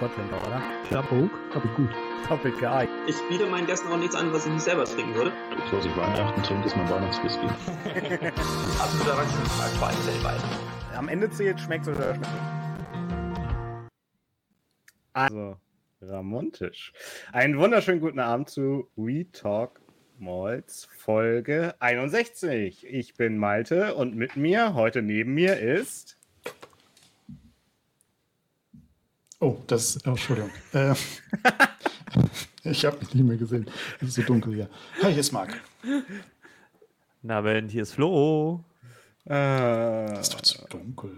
Sportler, oder? Schlappook, ich gut. Doppel-K. Ich biete meinen Gästen auch nichts an, was ich nicht selber trinken würde. Was ich Weihnachten trinke, ist mein Weihnachtswhisky. Absolut Erwachsenenfrage, vor allem weltweit. Am Ende zählt, schmeckt oder schmeckt nicht. Also, Ramontisch. Einen wunderschönen guten Abend zu We Talk Malls Folge 61. Ich bin Malte und mit mir, heute neben mir ist. Oh, das, oh, Entschuldigung. Äh, ich habe mich nicht mehr gesehen. Es ist so dunkel hier. Hi, hier ist Marc. Na, Ben, hier ist Flo. Äh, Das ist doch zu dunkel.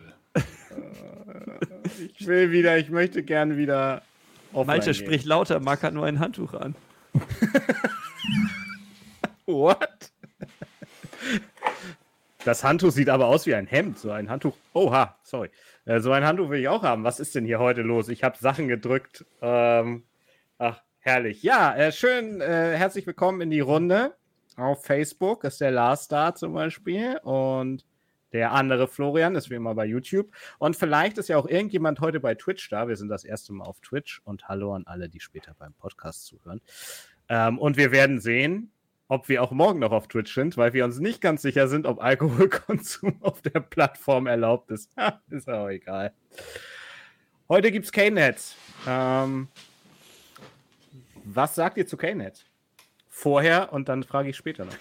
ich will wieder, ich möchte gerne wieder. Malte gehen. spricht lauter, Marc hat nur ein Handtuch an. What? Das Handtuch sieht aber aus wie ein Hemd, so ein Handtuch. Oha, sorry. Äh, so ein Handtuch will ich auch haben. Was ist denn hier heute los? Ich habe Sachen gedrückt. Ähm, ach, herrlich. Ja, äh, schön. Äh, herzlich willkommen in die Runde. Auf Facebook ist der Lars da zum Beispiel und der andere Florian ist wie immer bei YouTube. Und vielleicht ist ja auch irgendjemand heute bei Twitch da. Wir sind das erste Mal auf Twitch und hallo an alle, die später beim Podcast zuhören. Ähm, und wir werden sehen, ob wir auch morgen noch auf Twitch sind, weil wir uns nicht ganz sicher sind, ob Alkoholkonsum auf der Plattform erlaubt ist. Ist auch egal. Heute gibt es K-Net. Ähm, was sagt ihr zu K-Net? Vorher und dann frage ich später noch.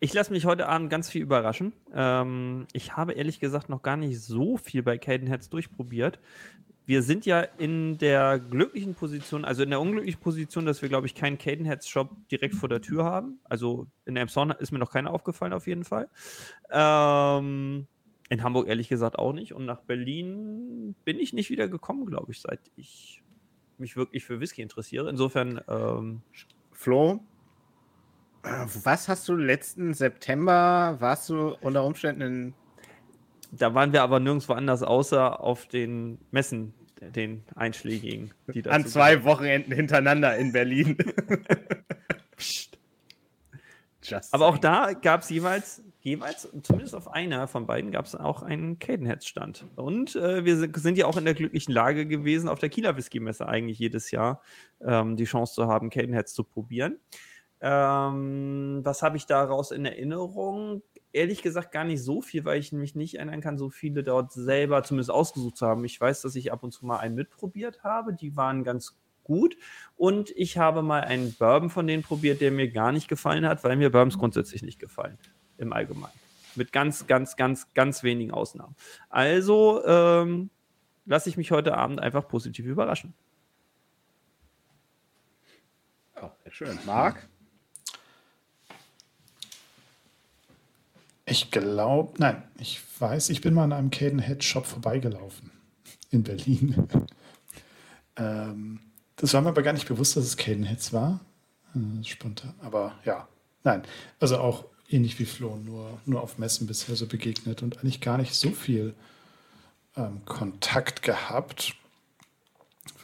Ich lasse mich heute Abend ganz viel überraschen. Ähm, ich habe ehrlich gesagt noch gar nicht so viel bei Cadenheads durchprobiert. Wir sind ja in der glücklichen Position, also in der unglücklichen Position, dass wir, glaube ich, keinen Cadenheads-Shop direkt vor der Tür haben. Also in Emson ist mir noch keiner aufgefallen, auf jeden Fall. Ähm, in Hamburg ehrlich gesagt auch nicht. Und nach Berlin bin ich nicht wieder gekommen, glaube ich, seit ich mich wirklich für Whisky interessiere. Insofern ähm, Flo, äh, was hast du letzten September? Warst du unter Umständen in. Da waren wir aber nirgendwo anders, außer auf den Messen, den einschlägigen. Die An zwei Wochenenden hintereinander in Berlin. Aber auch da gab es jeweils, jeweils, zumindest auf einer von beiden, gab es auch einen Cadenheads-Stand. Und äh, wir sind- sind ja auch in der glücklichen Lage gewesen, auf der Kieler Whisky-Messe eigentlich jedes Jahr ähm, die Chance zu haben, Cadenheads zu probieren. Ähm, was habe ich daraus in Erinnerung? Ehrlich gesagt gar nicht so viel, weil ich mich nicht erinnern kann, so viele dort selber zumindest ausgesucht zu haben. Ich weiß, dass ich ab und zu mal einen mitprobiert habe. Die waren ganz gut. Und ich habe mal einen Bourbon von denen probiert, der mir gar nicht gefallen hat, weil mir Bourbons grundsätzlich nicht gefallen. Im Allgemeinen. Mit ganz, ganz, ganz, ganz wenigen Ausnahmen. Also ähm, lasse ich mich heute Abend einfach positiv überraschen. Ja, sehr schön. Marc? Ich glaube, nein, ich weiß, ich bin mal an einem Cadenhead Shop vorbeigelaufen in Berlin. ähm, das war mir aber gar nicht bewusst, dass es Cadenheads war. Äh, spontan. Aber ja, nein. Also auch ähnlich wie Flo, nur, nur auf Messen bisher so begegnet und eigentlich gar nicht so viel ähm, Kontakt gehabt.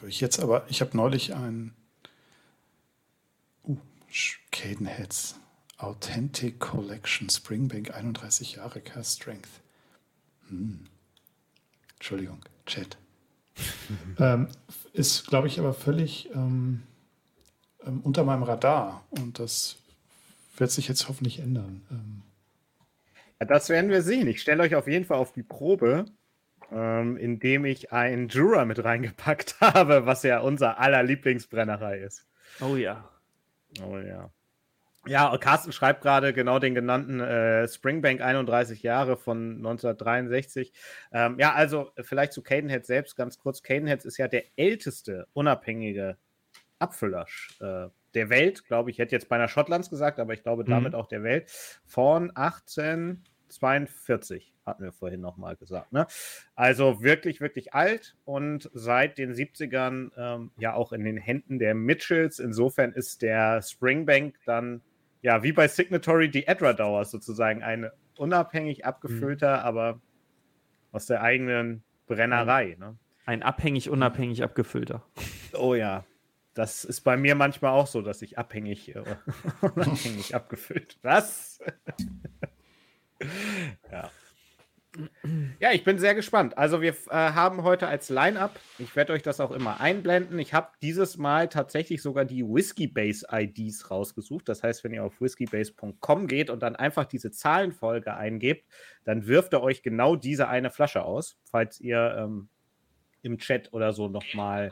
Wo ich jetzt aber, ich habe neulich ein uh, Cadenheads Authentic Collection Springbank 31 Jahre Cast Strength. Hm. Entschuldigung, Chat. ähm, ist, glaube ich, aber völlig ähm, ähm, unter meinem Radar und das wird sich jetzt hoffentlich ändern. Ähm, Ja, das werden wir sehen. Ich stelle euch auf jeden Fall auf die Probe, ähm, indem ich einen Jura mit reingepackt habe, was ja unser aller Lieblingsbrennerei ist. Oh ja. Oh ja. Ja, Carsten schreibt gerade genau den genannten äh, Springbank 31 Jahre von 1963. Ähm, ja, also vielleicht zu Cadenhead selbst ganz kurz. Cadenheads ist ja der älteste unabhängige Abfüller äh, der Welt, glaube ich. Ich hätte jetzt beinahe Schottlands gesagt, aber ich glaube damit auch der Welt. Von 1842 hatten wir vorhin nochmal gesagt. Ne? Also wirklich, wirklich alt und seit den 70ern ähm, ja auch in den Händen der Mitchells. Insofern ist der Springbank dann ja wie bei Signatory die Edra-Dauer sozusagen ein unabhängig abgefüllter, aber aus der eigenen Brennerei. Ne? Ein abhängig, unabhängig abgefüllter. Oh ja. Das ist bei mir manchmal auch so, dass ich abhängig, äh, unabhängig abgefüllt. Was? ja. Ja, ich bin sehr gespannt. Also wir äh, haben heute als Line-Up, ich werde euch das auch immer einblenden, ich habe dieses Mal tatsächlich sogar die Whiskey-Base-IDs rausgesucht. Das heißt, wenn ihr auf whiskybase.com geht und dann einfach diese Zahlenfolge eingebt, dann wirft er euch genau diese eine Flasche aus, falls ihr ähm, im Chat oder so nochmal...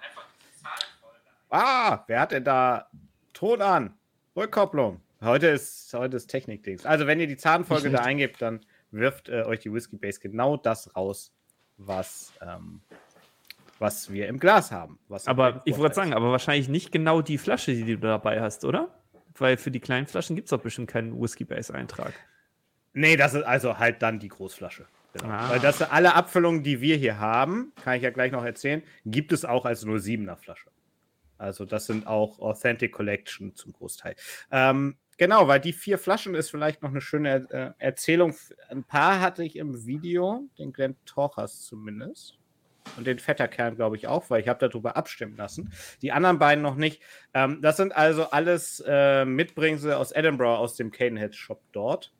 Ah, wer hat denn da Ton an? Rückkopplung. Heute ist, heute ist Technik-Dings. Also wenn ihr die Zahlenfolge da eingebt, dann wirft äh, euch die Whiskey Base genau das raus, was, ähm, was wir im Glas haben. aber ich wollte sagen, aber wahrscheinlich nicht genau die Flasche, die du dabei hast, oder? Weil für die kleinen Flaschen gibt es doch bestimmt keinen Whiskey Base-Eintrag. Nee, das ist also halt dann die Großflasche. Genau. Ah. Weil das alle Abfüllungen, die wir hier haben, kann ich ja gleich noch erzählen, gibt es auch als 07er Flasche. Also das sind auch Authentic Collection zum Großteil. Ähm, Genau, weil die vier Flaschen ist vielleicht noch eine schöne äh, Erzählung. Ein paar hatte ich im Video, den Glenn Torchers zumindest. Und den Vetterkern, glaube ich, auch, weil ich habe darüber abstimmen lassen. Die anderen beiden noch nicht. Ähm, das sind also alles äh, Mitbringsel aus Edinburgh, aus dem Cadenhead Shop dort.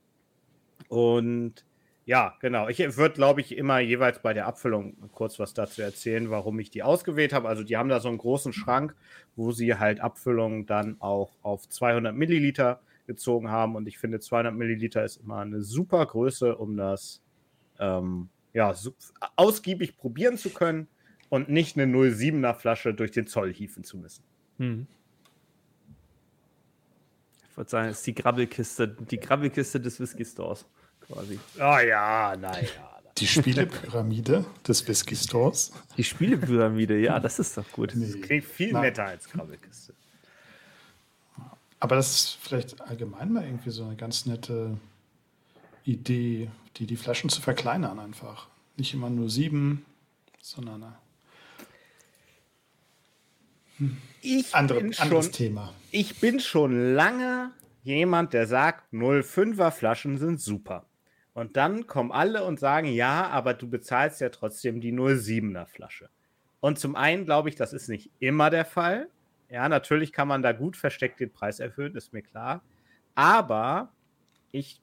Und ja, genau. Ich würde, glaube ich, immer jeweils bei der Abfüllung kurz was dazu erzählen, warum ich die ausgewählt habe. Also die haben da so einen großen Schrank, wo sie halt Abfüllungen dann auch auf 200 Milliliter gezogen haben. Und ich finde, 200 Milliliter ist immer eine super Größe, um das ähm, ja, ausgiebig probieren zu können und nicht eine 07er Flasche durch den Zoll hieven zu müssen. Hm. Ich würde sagen, es ist die Grabbelkiste, die Grabbelkiste des Whisky Stores quasi. Oh ja, naja. Die Spielepyramide des Whisky Stores. Die Spielepyramide, ja, das ist doch gut. Nee. Das klingt viel Nein. netter als Grabbelkiste. Aber das ist vielleicht allgemein mal irgendwie so eine ganz nette Idee, die die Flaschen zu verkleinern einfach. Nicht immer nur sieben, sondern hm. ich Andere, bin anderes schon, Thema. Ich bin schon lange jemand, der sagt, 05er Flaschen sind super. Und dann kommen alle und sagen, ja, aber du bezahlst ja trotzdem die 07er Flasche. Und zum einen glaube ich, das ist nicht immer der Fall. Ja, natürlich kann man da gut versteckt den Preis erhöhen, ist mir klar. Aber ich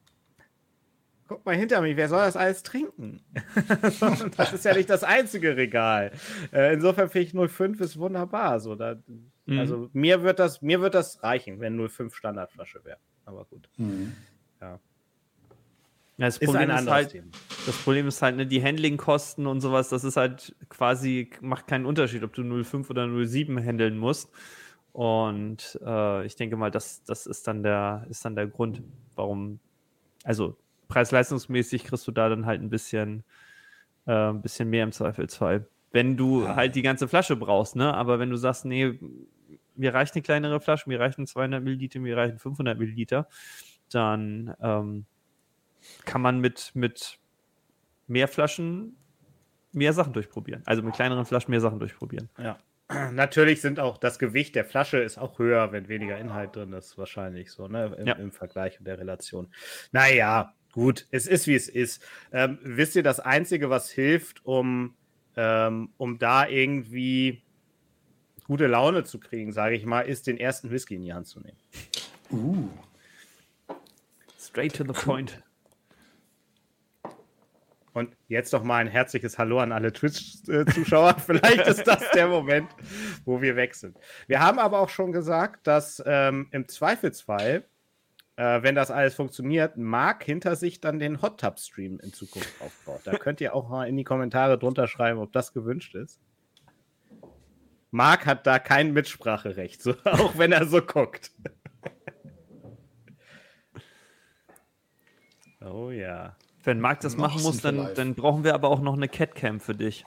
guck mal hinter mich, wer soll das alles trinken? das ist ja nicht das einzige Regal. Äh, insofern finde ich 05 ist wunderbar. So, da, mhm. Also mir wird, das, mir wird das reichen, wenn 05 Standardflasche wäre. Aber gut. Mhm. Ja. Ja, das, Problem ist, ist halt, das Problem ist halt, ne, die Handlingkosten und sowas, das ist halt quasi, macht keinen Unterschied, ob du 05 oder 07 handeln musst. Und äh, ich denke mal, das, das ist dann der, ist dann der Grund, warum, also preis-leistungsmäßig kriegst du da dann halt ein bisschen, äh, ein bisschen mehr im Zweifelsfall. Wenn du ja. halt die ganze Flasche brauchst, ne? Aber wenn du sagst, nee, mir reicht eine kleinere Flasche, mir reichen 200 Milliliter, mir reichen 500 Milliliter, dann ähm, kann man mit, mit mehr Flaschen mehr Sachen durchprobieren. Also mit kleineren Flaschen mehr Sachen durchprobieren. Ja. Natürlich sind auch das Gewicht der Flasche ist auch höher, wenn weniger Inhalt drin ist, wahrscheinlich so, ne? Im, ja. im Vergleich und der Relation. Naja, gut, es ist wie es ist. Ähm, wisst ihr, das Einzige, was hilft, um, ähm, um da irgendwie gute Laune zu kriegen, sage ich mal, ist den ersten Whisky in die Hand zu nehmen. Uh. Straight to the point. Und jetzt noch mal ein herzliches Hallo an alle Twitch-Zuschauer. Vielleicht ist das der Moment, wo wir sind. Wir haben aber auch schon gesagt, dass ähm, im Zweifelsfall, äh, wenn das alles funktioniert, Marc hinter sich dann den Hot Tub Stream in Zukunft aufbaut. Da könnt ihr auch mal in die Kommentare drunter schreiben, ob das gewünscht ist. Marc hat da kein Mitspracherecht, so, auch wenn er so guckt. oh ja. Wenn Marc das machen muss, dann, dann brauchen wir aber auch noch eine Catcam für dich.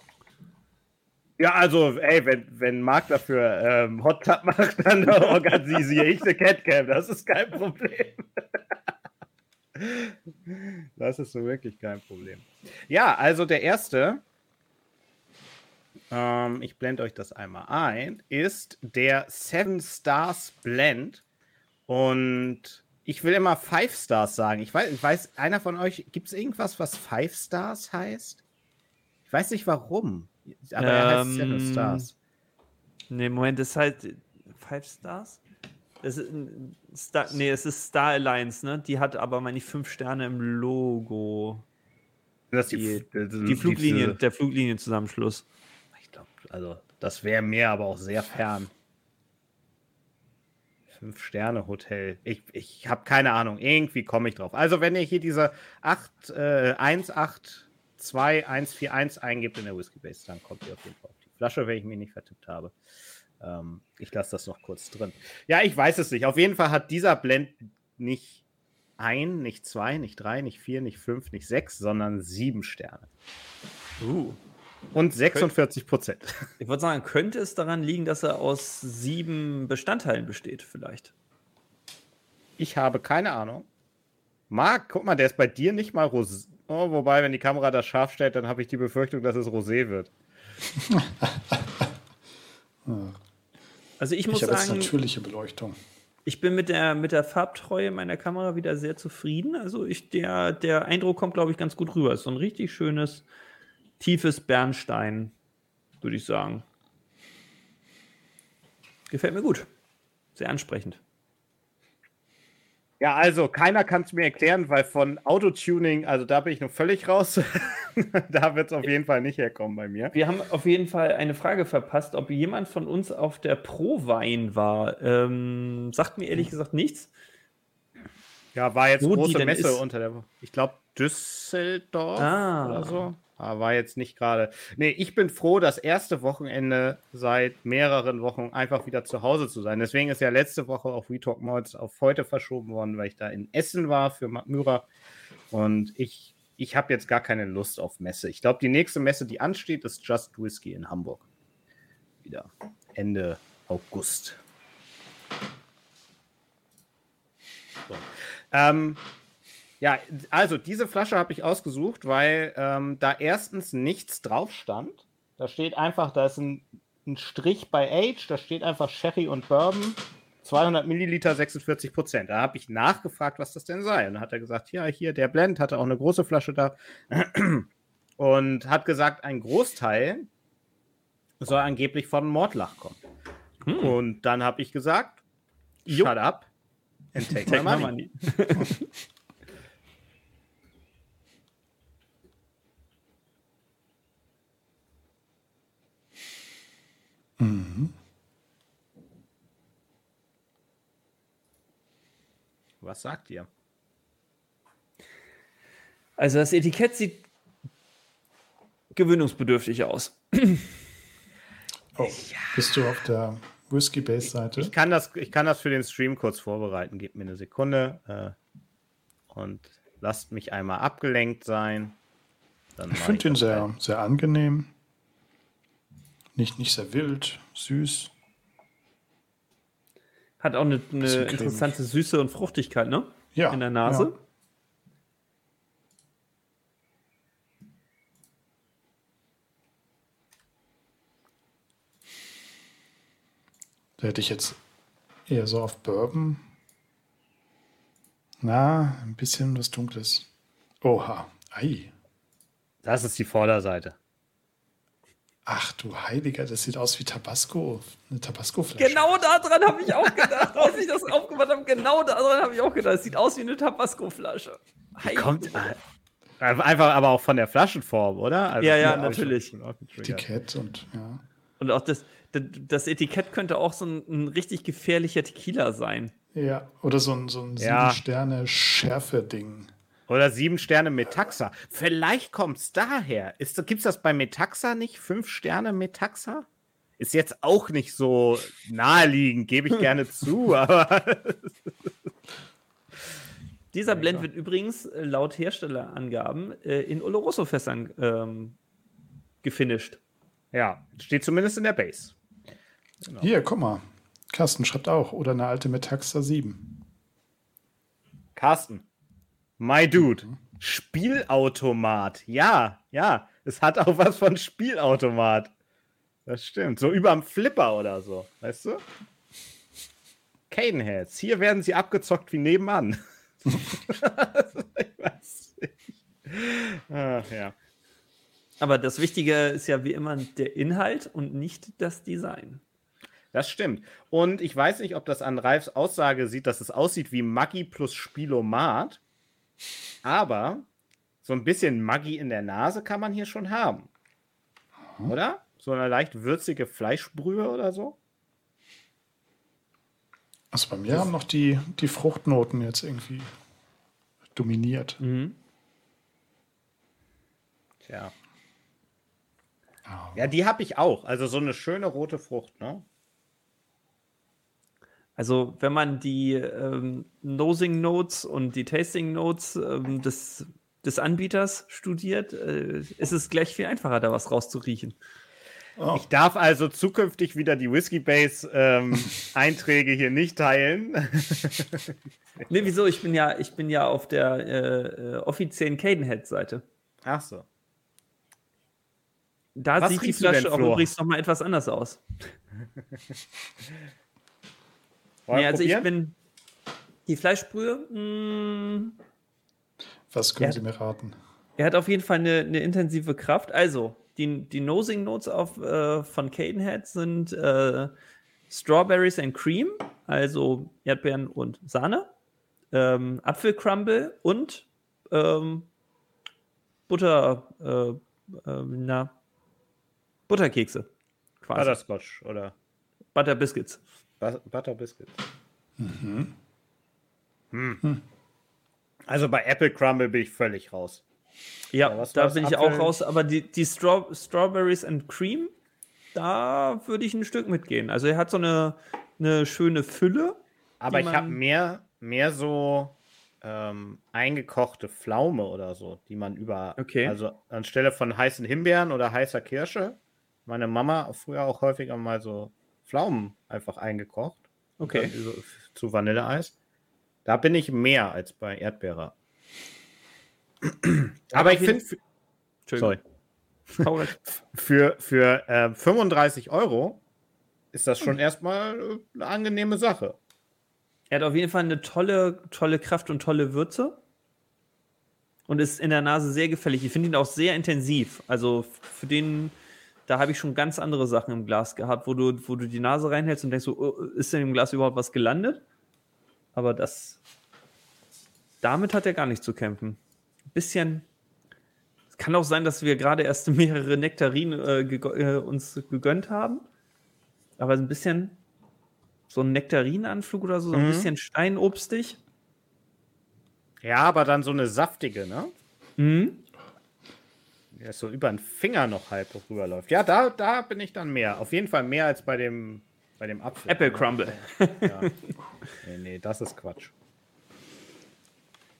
Ja, also, ey, wenn, wenn Marc dafür ähm, Hot Tub macht, dann organisiere ich eine Catcam. Das ist kein Problem. das ist so wirklich kein Problem. Ja, also der erste, ähm, ich blende euch das einmal ein, ist der Seven Stars Blend. Und ich will immer Five Stars sagen. Ich weiß, ich weiß einer von euch, gibt es irgendwas, was Five Stars heißt? Ich weiß nicht warum, aber er heißt Seven ähm, Stars. Nee, Moment, das ist halt Five Stars? Es ist Star, nee, es ist Star Alliance, ne? Die hat aber, meine ich, fünf Sterne im Logo. Das Die, die, die Fluglinien, diese- der Fluglinienzusammenschluss. Ich glaube, also das wäre mir aber auch sehr fern. Fünf-Sterne-Hotel. Ich, ich habe keine Ahnung. Irgendwie komme ich drauf. Also, wenn ihr hier diese 8, äh, 182141 eingibt in der Whiskey Base, dann kommt ihr auf jeden Fall auf die Flasche, wenn ich mich nicht vertippt habe. Ähm, ich lasse das noch kurz drin. Ja, ich weiß es nicht. Auf jeden Fall hat dieser Blend nicht ein, nicht zwei, nicht drei, nicht vier, nicht fünf, nicht sechs, sondern sieben Sterne. Uh. Und 46 Prozent. Ich würde sagen, könnte es daran liegen, dass er aus sieben Bestandteilen besteht, vielleicht. Ich habe keine Ahnung. Marc, guck mal, der ist bei dir nicht mal rosé. Oh, wobei, wenn die Kamera das scharf stellt, dann habe ich die Befürchtung, dass es rosé wird. Also ich Ich, muss habe jetzt sagen, natürliche Beleuchtung. ich bin mit der, mit der Farbtreue meiner Kamera wieder sehr zufrieden. Also ich, der, der Eindruck kommt, glaube ich, ganz gut rüber. Es ist so ein richtig schönes, tiefes Bernstein, würde ich sagen. Gefällt mir gut. Sehr ansprechend. Ja, also keiner kann es mir erklären, weil von Autotuning, also da bin ich noch völlig raus. da wird es auf jeden Fall nicht herkommen bei mir. Wir haben auf jeden Fall eine Frage verpasst, ob jemand von uns auf der Pro-Wein war. Ähm, sagt mir ehrlich gesagt nichts. Ja, war jetzt Wo große Messe ist? unter der Woche. Ich glaube Düsseldorf Ah. oder so. Aber war jetzt nicht gerade. Nee, ich bin froh, das erste Wochenende seit mehreren Wochen einfach wieder zu Hause zu sein. Deswegen ist ja letzte Woche auch We Talk Mods auf heute verschoben worden, weil ich da in Essen war für Myra. Und ich, ich habe jetzt gar keine Lust auf Messe. Ich glaube, die nächste Messe, die ansteht, ist Just Whiskey in Hamburg. Wieder Ende August. So. Ähm, ja, also diese Flasche habe ich ausgesucht, weil ähm, da erstens nichts drauf stand. Da steht einfach, da ist ein, ein Strich bei Age, da steht einfach Sherry und Bourbon, 200 Milliliter, 46 Prozent. Da habe ich nachgefragt, was das denn sei. Und dann hat er gesagt, ja, hier der Blend, hatte auch eine große Flasche da. Und hat gesagt, ein Großteil soll angeblich von Mordlach kommen. Hm. Und dann habe ich gesagt, shut up and take, Take my my money. money. Was sagt ihr? Also das Etikett sieht gewöhnungsbedürftig aus. Oh, bist du auf der Whiskey Base Seite? Ich kann, das, ich kann das für den Stream kurz vorbereiten. Gebt mir eine Sekunde äh, und lasst mich einmal abgelenkt sein. Dann Ich finde ihn das sehr, sehr angenehm. Nicht, nicht sehr wild, süß. Hat auch eine, eine interessante Süße und Fruchtigkeit, ne? Ja. In der Nase. Ja. Da hätte ich jetzt eher so auf Bourbon. Na, ein bisschen was Dunkles. Oha. Ei. Das ist die Vorderseite. Ach du Heiliger, das sieht aus wie Tabasco. Eine Tabasco-Flasche. Genau daran habe ich auch gedacht, als ich das aufgemacht habe. Genau daran habe ich auch gedacht. Es sieht aus wie eine Tabasco-Flasche. Kommt äh, einfach aber auch von der Flaschenform, oder? Also, Ja, ja, natürlich. Etikett und ja. Und auch das, das, das Etikett könnte auch so ein, ein richtig gefährlicher Tequila sein. Ja, oder so ein, so ein Ja. Sieben-Sterne-Schärfe-Ding. Oder sieben Sterne Metaxa. Vielleicht kommt es daher. Gibt es das bei Metaxa nicht? Fünf Sterne Metaxa? Ist jetzt auch nicht so naheliegend, gebe ich gerne zu, aber Dieser Blend wird übrigens äh, laut Herstellerangaben äh, in Oloroso-Fässern ähm, gefinisht. ja, steht zumindest in der Base. Hier, guck mal. Carsten schreibt auch. Oder eine alte Metaxa 7. Carsten, my dude, Spielautomat. Ja, ja, es hat auch was von Spielautomat. Das stimmt. So überm Flipper oder so, weißt du? Cadenheads, hier werden sie abgezockt wie nebenan. ich weiß nicht. Ach, ja. Aber das Wichtige ist ja wie immer der Inhalt und nicht das Design. Das stimmt. Und ich weiß nicht, ob das an Ralfs Aussage sieht, dass es aussieht wie Maggi plus Spielomat. Aber so ein bisschen Maggi in der Nase kann man hier schon haben. Oder? So eine leicht würzige Fleischbrühe oder so? Also bei mir haben noch die, die Fruchtnoten jetzt irgendwie dominiert. Mhm. Tja. Ja. Ja, die habe ich auch. Also so eine schöne rote Frucht, ne? Also, wenn man die ähm, Nosing Notes und die Tasting Notes ähm, des, des Anbieters studiert, äh, ist es gleich viel einfacher, da was rauszuriechen. Oh, Ich darf also zukünftig wieder die Whiskey Base ähm, Einträge hier nicht teilen. Nee, wieso? Ich bin ja, ich bin ja auf der äh, äh, offiziellen Cadenhead-Seite. Ach so. Da Was sieht die Flasche auch übrigens nochmal etwas anders aus. Wollen Nee, also ich probieren? bin. Die Fleischbrühe, mh, was können. Sie mir raten? er hat auf jeden Fall eine, eine intensive Kraft. Also, die, die Nosing Notes auf, äh, von Cadenhead sind äh, Strawberries and Cream, also Erdbeeren und Sahne, ähm, Apfelcrumble und ähm, Butter, äh, äh, na, Butterkekse. Quasi. Butterscotch oder Butter Biscuits. Butter Biscuits. Hm. Also bei Apple Crumble bin ich völlig raus. Ja, Ja, was da bin ich Apfel? auch raus, aber die, die Straw Strawberries and Cream, da würde ich ein Stück mitgehen. Also er hat so eine, eine schöne Fülle. Aber ich habe mehr, mehr so ähm, eingekochte Pflaume oder so, die man über. Okay. Also anstelle von heißen Himbeeren oder heißer Kirsche. Meine Mama früher auch häufiger mal so Pflaumen einfach eingekocht. Okay. Zu Vanilleeis. Da bin ich mehr als bei Erdbeere. Aber ich finde, sorry, für, für äh, 35 Euro ist das schon erstmal äh, eine angenehme Sache. Er hat auf jeden Fall eine tolle, tolle Kraft und tolle Würze. Und ist in der Nase sehr gefällig. Ich finde ihn auch sehr intensiv. Also für den, da habe ich schon ganz andere Sachen im Glas gehabt, wo du, wo du die Nase reinhältst und denkst so, oh, ist denn im Glas überhaupt was gelandet? Aber das, damit hat er gar nicht zu kämpfen. Ein bisschen, es kann auch sein, dass wir gerade erst mehrere Nektarinen äh, gego- äh, uns gegönnt haben. Aber ein bisschen so ein Nektarinenanflug oder so, so ein Mhm. bisschen steinobstig. Ja, aber dann so eine saftige, ne? Mhm. Der so über den Finger noch halb rüberläuft. Ja, da, da bin ich dann mehr. Auf jeden Fall mehr als bei dem, bei dem Apfel. Apple Crumble. Ja. Nee, nee, das ist Quatsch.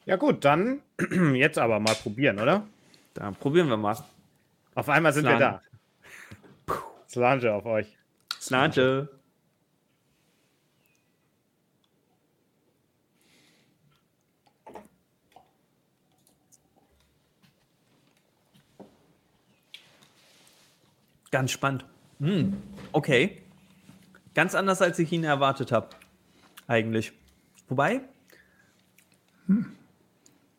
Ja, gut, dann jetzt aber mal probieren, oder? Da probieren wir mal. Auf einmal sind wir Slange. da. Slange auf euch. Snate. Ganz spannend. Hm, okay. Ganz anders, als ich ihn erwartet habe. Eigentlich. Wobei,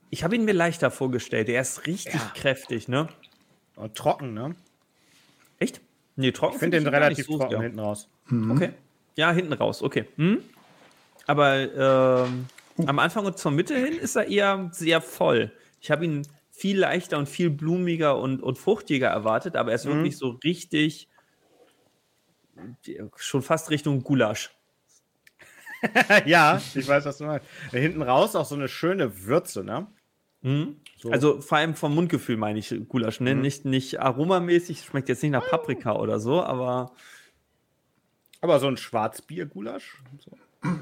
ich habe ihn mir leichter vorgestellt. Er ist richtig Ja. kräftig, ne? Und trocken, ne? Echt? Nee, trocken. Ich finde den ihn gar relativ so trocken sehr. hinten raus. Okay. Ja, hinten raus, okay. Hm? Aber ähm, am Anfang und zur Mitte hin ist er eher sehr voll. Ich habe ihn viel leichter und viel blumiger und, und fruchtiger erwartet, aber er ist wirklich so richtig schon fast Richtung Gulasch. ja, ich weiß, was du meinst. Hinten raus auch so eine schöne Würze, ne? So. Also vor allem vom Mundgefühl meine ich Gulasch, ne? Nicht, nicht aromamäßig, schmeckt jetzt nicht nach Paprika oder so, aber Aber so ein Schwarzbier-Gulasch. So.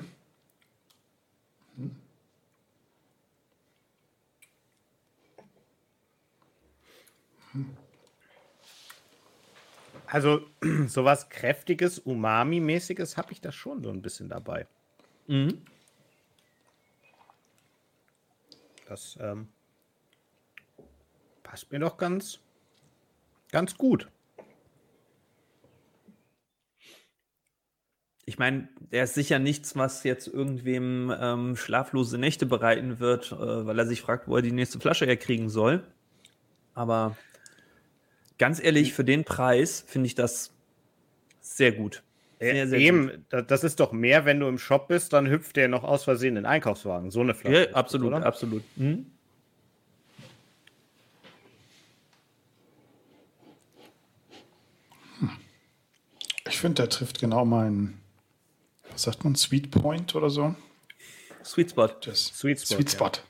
Also, sowas kräftiges, Umami-mäßiges habe ich da schon so ein bisschen dabei. mhm. Das ähm, passt mir doch ganz, ganz gut. Ich meine, der ist sicher nichts, was jetzt irgendwem ähm, schlaflose Nächte bereiten wird, äh, weil er sich fragt, wo er die nächste Flasche herkriegen soll. Aber ganz ehrlich, hm. für den Preis finde ich das sehr gut. Sehr, sehr Eben, gut. das ist doch mehr, wenn du im Shop bist, dann hüpft der noch aus Versehen in den Einkaufswagen. So eine Flasche. Ja, absolut, das, absolut. Mhm. Ich finde, der trifft genau meinen, was sagt man, Sweet Point oder so. Sweet Spot. Das Sweet Spot. Sweet Spot. Ja.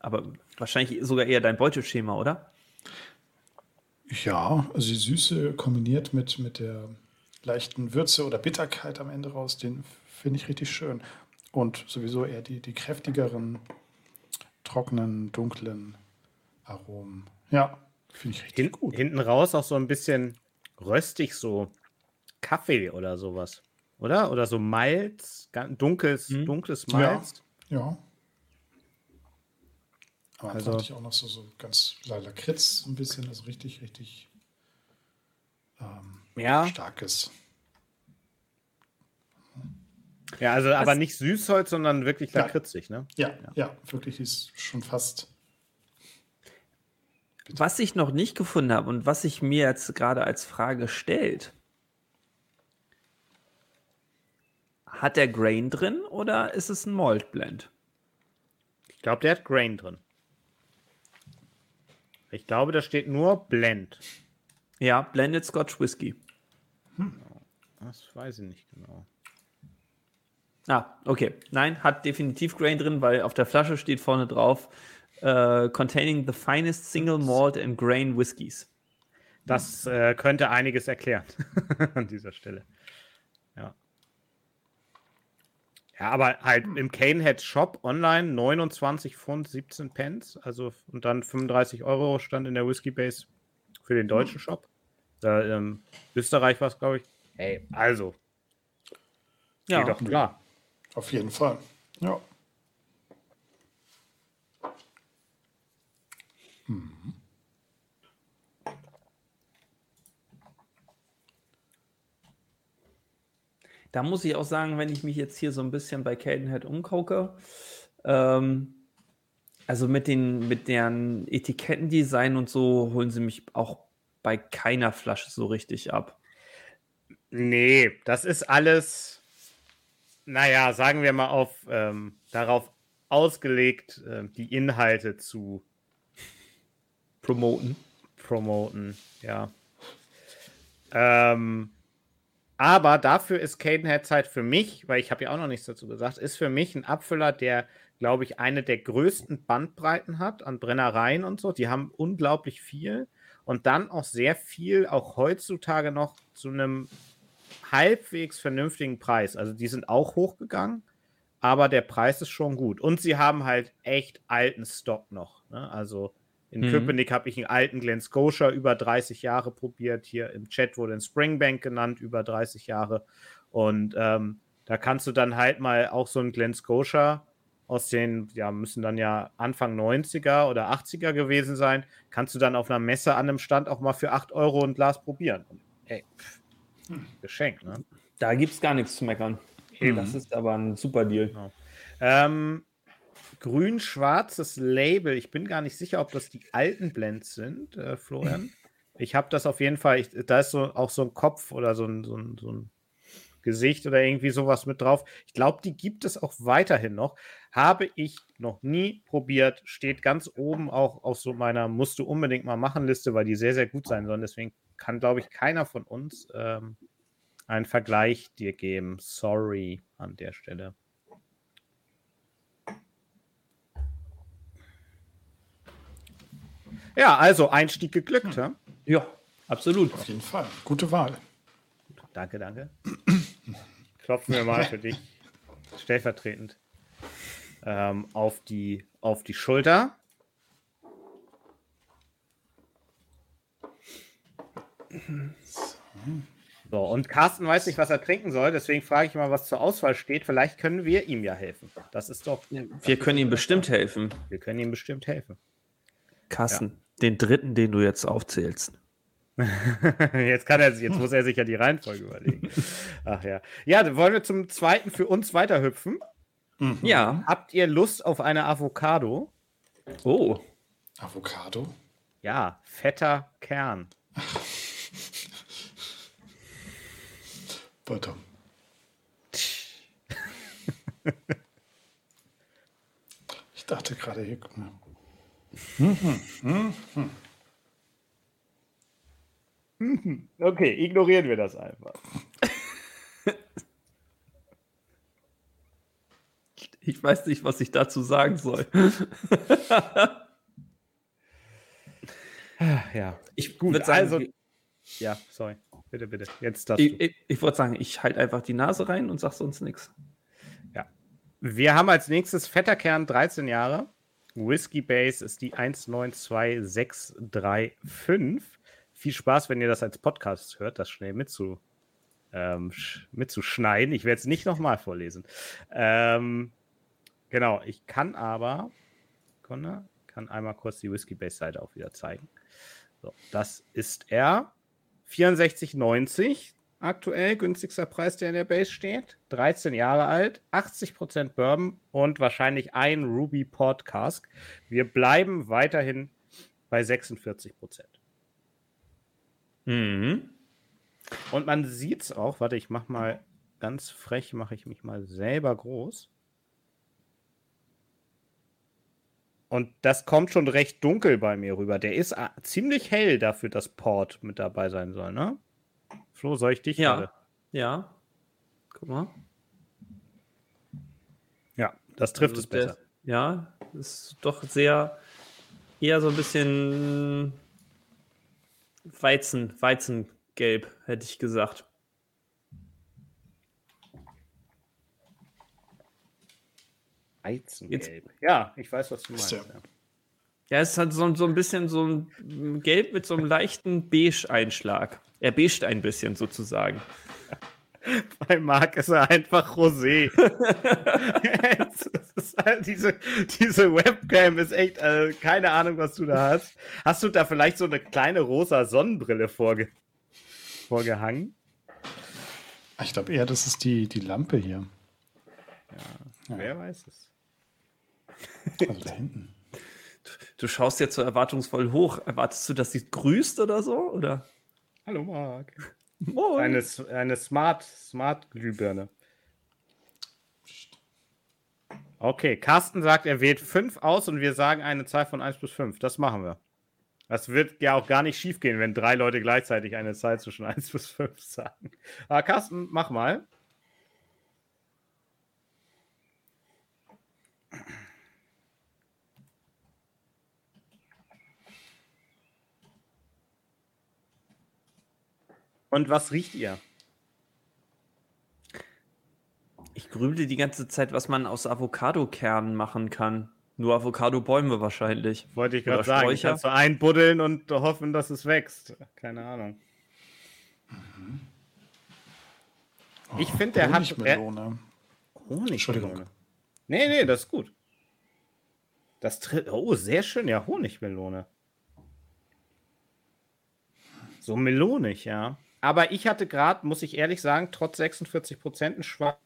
Aber wahrscheinlich sogar eher dein Beuteschema, oder? Ja, also die Süße kombiniert mit, mit der leichten Würze oder Bitterkeit am Ende raus, den finde ich richtig schön. Und sowieso eher die, die kräftigeren, trockenen, dunklen Aromen. Ja, finde ich richtig Hin, gut. Hinten raus auch so ein bisschen röstig, so Kaffee oder sowas. Oder? Oder so Malz, ganz dunkles, Mhm. dunkles Ja. Malz. Ja. Aber Also- hatte ich auch noch so, so ganz Lakritz ein bisschen, also richtig, richtig ähm, Ja, starkes. ja, also aber Was- nicht Süßholz, sondern wirklich Ja. lakritzig, ne? Ja, ja, wirklich, die ist schon fast. Was ich noch nicht gefunden habe und was sich mir jetzt gerade als Frage stellt, hat der Grain drin oder ist es ein Malt Blend? Ich glaube, der hat Grain drin. Ich glaube, da steht nur Blend. Ja, Blended Scotch Whisky. Das weiß ich nicht genau. Ah, okay. Nein, hat definitiv Grain drin, weil auf der Flasche steht vorne drauf, äh, containing the finest single malt and grain whiskies. Das äh, könnte einiges erklären an dieser Stelle. Ja. Ja, aber halt im Canehead Shop online 29 Pfund 17 Pence, also und dann 35 Euro stand in der Whisky Base für den deutschen Shop. Da, ähm, Österreich war es, glaube ich. Hey, also, Ja, geht doch klar. Auf jeden Fall. Ja. Da muss ich auch sagen, wenn ich mich jetzt hier so ein bisschen bei Cadenhead umgucke, ähm, also mit den mit deren Etikettendesign und so holen sie mich auch bei keiner Flasche so richtig ab. Nee, das ist alles, naja, sagen wir mal, auf, ähm, darauf ausgelegt, ähm, die Inhalte zu Promoten. promoten, ja. Ähm, aber dafür ist Cadenhead Zeit für mich, weil ich habe ja auch noch nichts dazu gesagt, ist für mich ein Abfüller, der, glaube ich, eine der größten Bandbreiten hat an Brennereien und so. Die haben unglaublich viel und dann auch sehr viel, auch heutzutage noch zu einem halbwegs vernünftigen Preis. Also die sind auch hochgegangen, aber der Preis ist schon gut. Und sie haben halt echt alten Stock noch. Ne? Also in Mhm. Köpenick habe ich einen alten Glen Scotia über 30 Jahre probiert. Hier im Chat wurde ein Springbank genannt, über 30 Jahre. Und ähm, da kannst du dann halt mal auch so ein Glen Scotia aus den, ja, müssen dann ja Anfang 90er oder 80er gewesen sein, kannst du dann auf einer Messe an einem Stand auch mal für 8 Euro ein Glas probieren. Und, ey, pff, Geschenk, ne? Da gibt es gar nichts zu meckern. Das ist aber ein super Deal. Ähm, Grün-schwarzes Label. Ich bin gar nicht sicher, ob das die alten Blends sind, äh, Florian. Ich habe das auf jeden Fall. Ich, da ist so auch so ein Kopf oder so ein, so, ein, so ein Gesicht oder irgendwie sowas mit drauf. Ich glaube, die gibt es auch weiterhin noch. Habe ich noch nie probiert. Steht ganz oben auch auf so meiner musst du unbedingt mal machen Liste, weil die sehr, sehr gut sein sollen. Deswegen kann, glaube ich, keiner von uns ähm, einen Vergleich dir geben. Sorry an der Stelle. Ja, also Einstieg geglückt. Ja? Ja, absolut. Auf jeden Fall. Gute Wahl. Danke, danke. Klopfen wir mal für dich stellvertretend ähm, auf, die, auf die Schulter. So, und Carsten weiß nicht, was er trinken soll, deswegen frage ich mal, was zur Auswahl steht. Vielleicht können wir ihm ja helfen. Das ist doch, Wir können ihm bestimmt helfen. wir können ihm bestimmt helfen. Carsten, den dritten, den du jetzt aufzählst. Jetzt kann er sich, jetzt muss er sich ja die Reihenfolge überlegen. Ach ja. Ja, dann wollen wir zum zweiten für uns weiterhüpfen. Ja. Habt ihr Lust auf eine Avocado? Oh. Avocado. Ja, fetter Kern. Warte. Ich dachte gerade hier. guck mal. Okay, ignorieren wir das einfach. Ich weiß nicht, was ich dazu sagen soll. ja. Ich Gut, sagen, also- ich, Ja, sorry. Bitte, bitte. Jetzt darfst du. ich, ich würde sagen, ich halte einfach die Nase rein und sag sonst nichts. Wir haben als nächstes Vetterkern 13 Jahre. Whiskey Base ist die 192635. Viel Spaß, wenn ihr das als Podcast hört, das schnell mitzu, ähm, sch- mitzuschneiden. Ich werde es nicht nochmal vorlesen. Ähm, genau, ich kann aber, Sekunde, kann einmal kurz die Whiskey Base Seite auch wieder zeigen. So, das ist er. 64,90 aktuell, günstigster Preis, der in der Base steht. 13 Jahre alt, 80% Bourbon und wahrscheinlich ein Ruby Port Cask. Wir bleiben weiterhin bei 46%. Mhm. Und man sieht es auch, warte, ich mach mal ganz frech, mache ich mich mal selber groß. Und das kommt schon recht dunkel bei mir rüber. Der ist ah, ziemlich hell dafür, dass Port mit dabei sein soll, ne? Flo, soll ich dich Ja. gerade- Ja. Guck mal. Ja, das trifft Also es der- besser. Ja, ist doch sehr eher so ein bisschen Weizen, Weizengelb, hätte ich gesagt. Weizengelb. Ja, ich weiß, was du meinst. Ja. Ja. Ja, es hat so, so ein bisschen so ein Gelb mit so einem leichten Beige-Einschlag. Er beigt ein bisschen sozusagen. Bei Marc ist er einfach Rosé. Halt diese, diese Webcam ist echt, äh, keine Ahnung, was du da hast. Hast du da vielleicht so eine kleine rosa Sonnenbrille vorge vorgehangen? Ich glaube eher, das ist die, die Lampe hier. Ja. Wer weiß es. Also da hinten. Du schaust jetzt so erwartungsvoll hoch. Erwartest du, dass sie grüßt oder so? Oder? Hallo Marc. Moin. Eine, eine Smart, Smart Glühbirne. Okay, Carsten sagt, er wählt 5 aus und wir sagen eine Zahl von 1 bis 5. Das machen wir. Das wird ja auch gar nicht schief gehen, wenn drei Leute gleichzeitig eine Zahl zwischen 1 bis 5 sagen. Aber Carsten, mach mal. Und was riecht ihr? Ich grübelte die ganze Zeit, was man aus Avocadokernen machen kann. Nur Avocado-Bäume wahrscheinlich. Wollte ich gerade sagen. Sträucher. Kannst du einbuddeln und hoffen, dass es wächst. Keine Ahnung. Ich finde, der hat- Honigmelone. Honig. Entschuldigung. Nee, nee, das ist gut. Das tritt. Oh, sehr schön. Ja, Honigmelone. So melonig, ja. Aber ich hatte gerade, muss ich ehrlich sagen, trotz 46 Prozent ein schwach.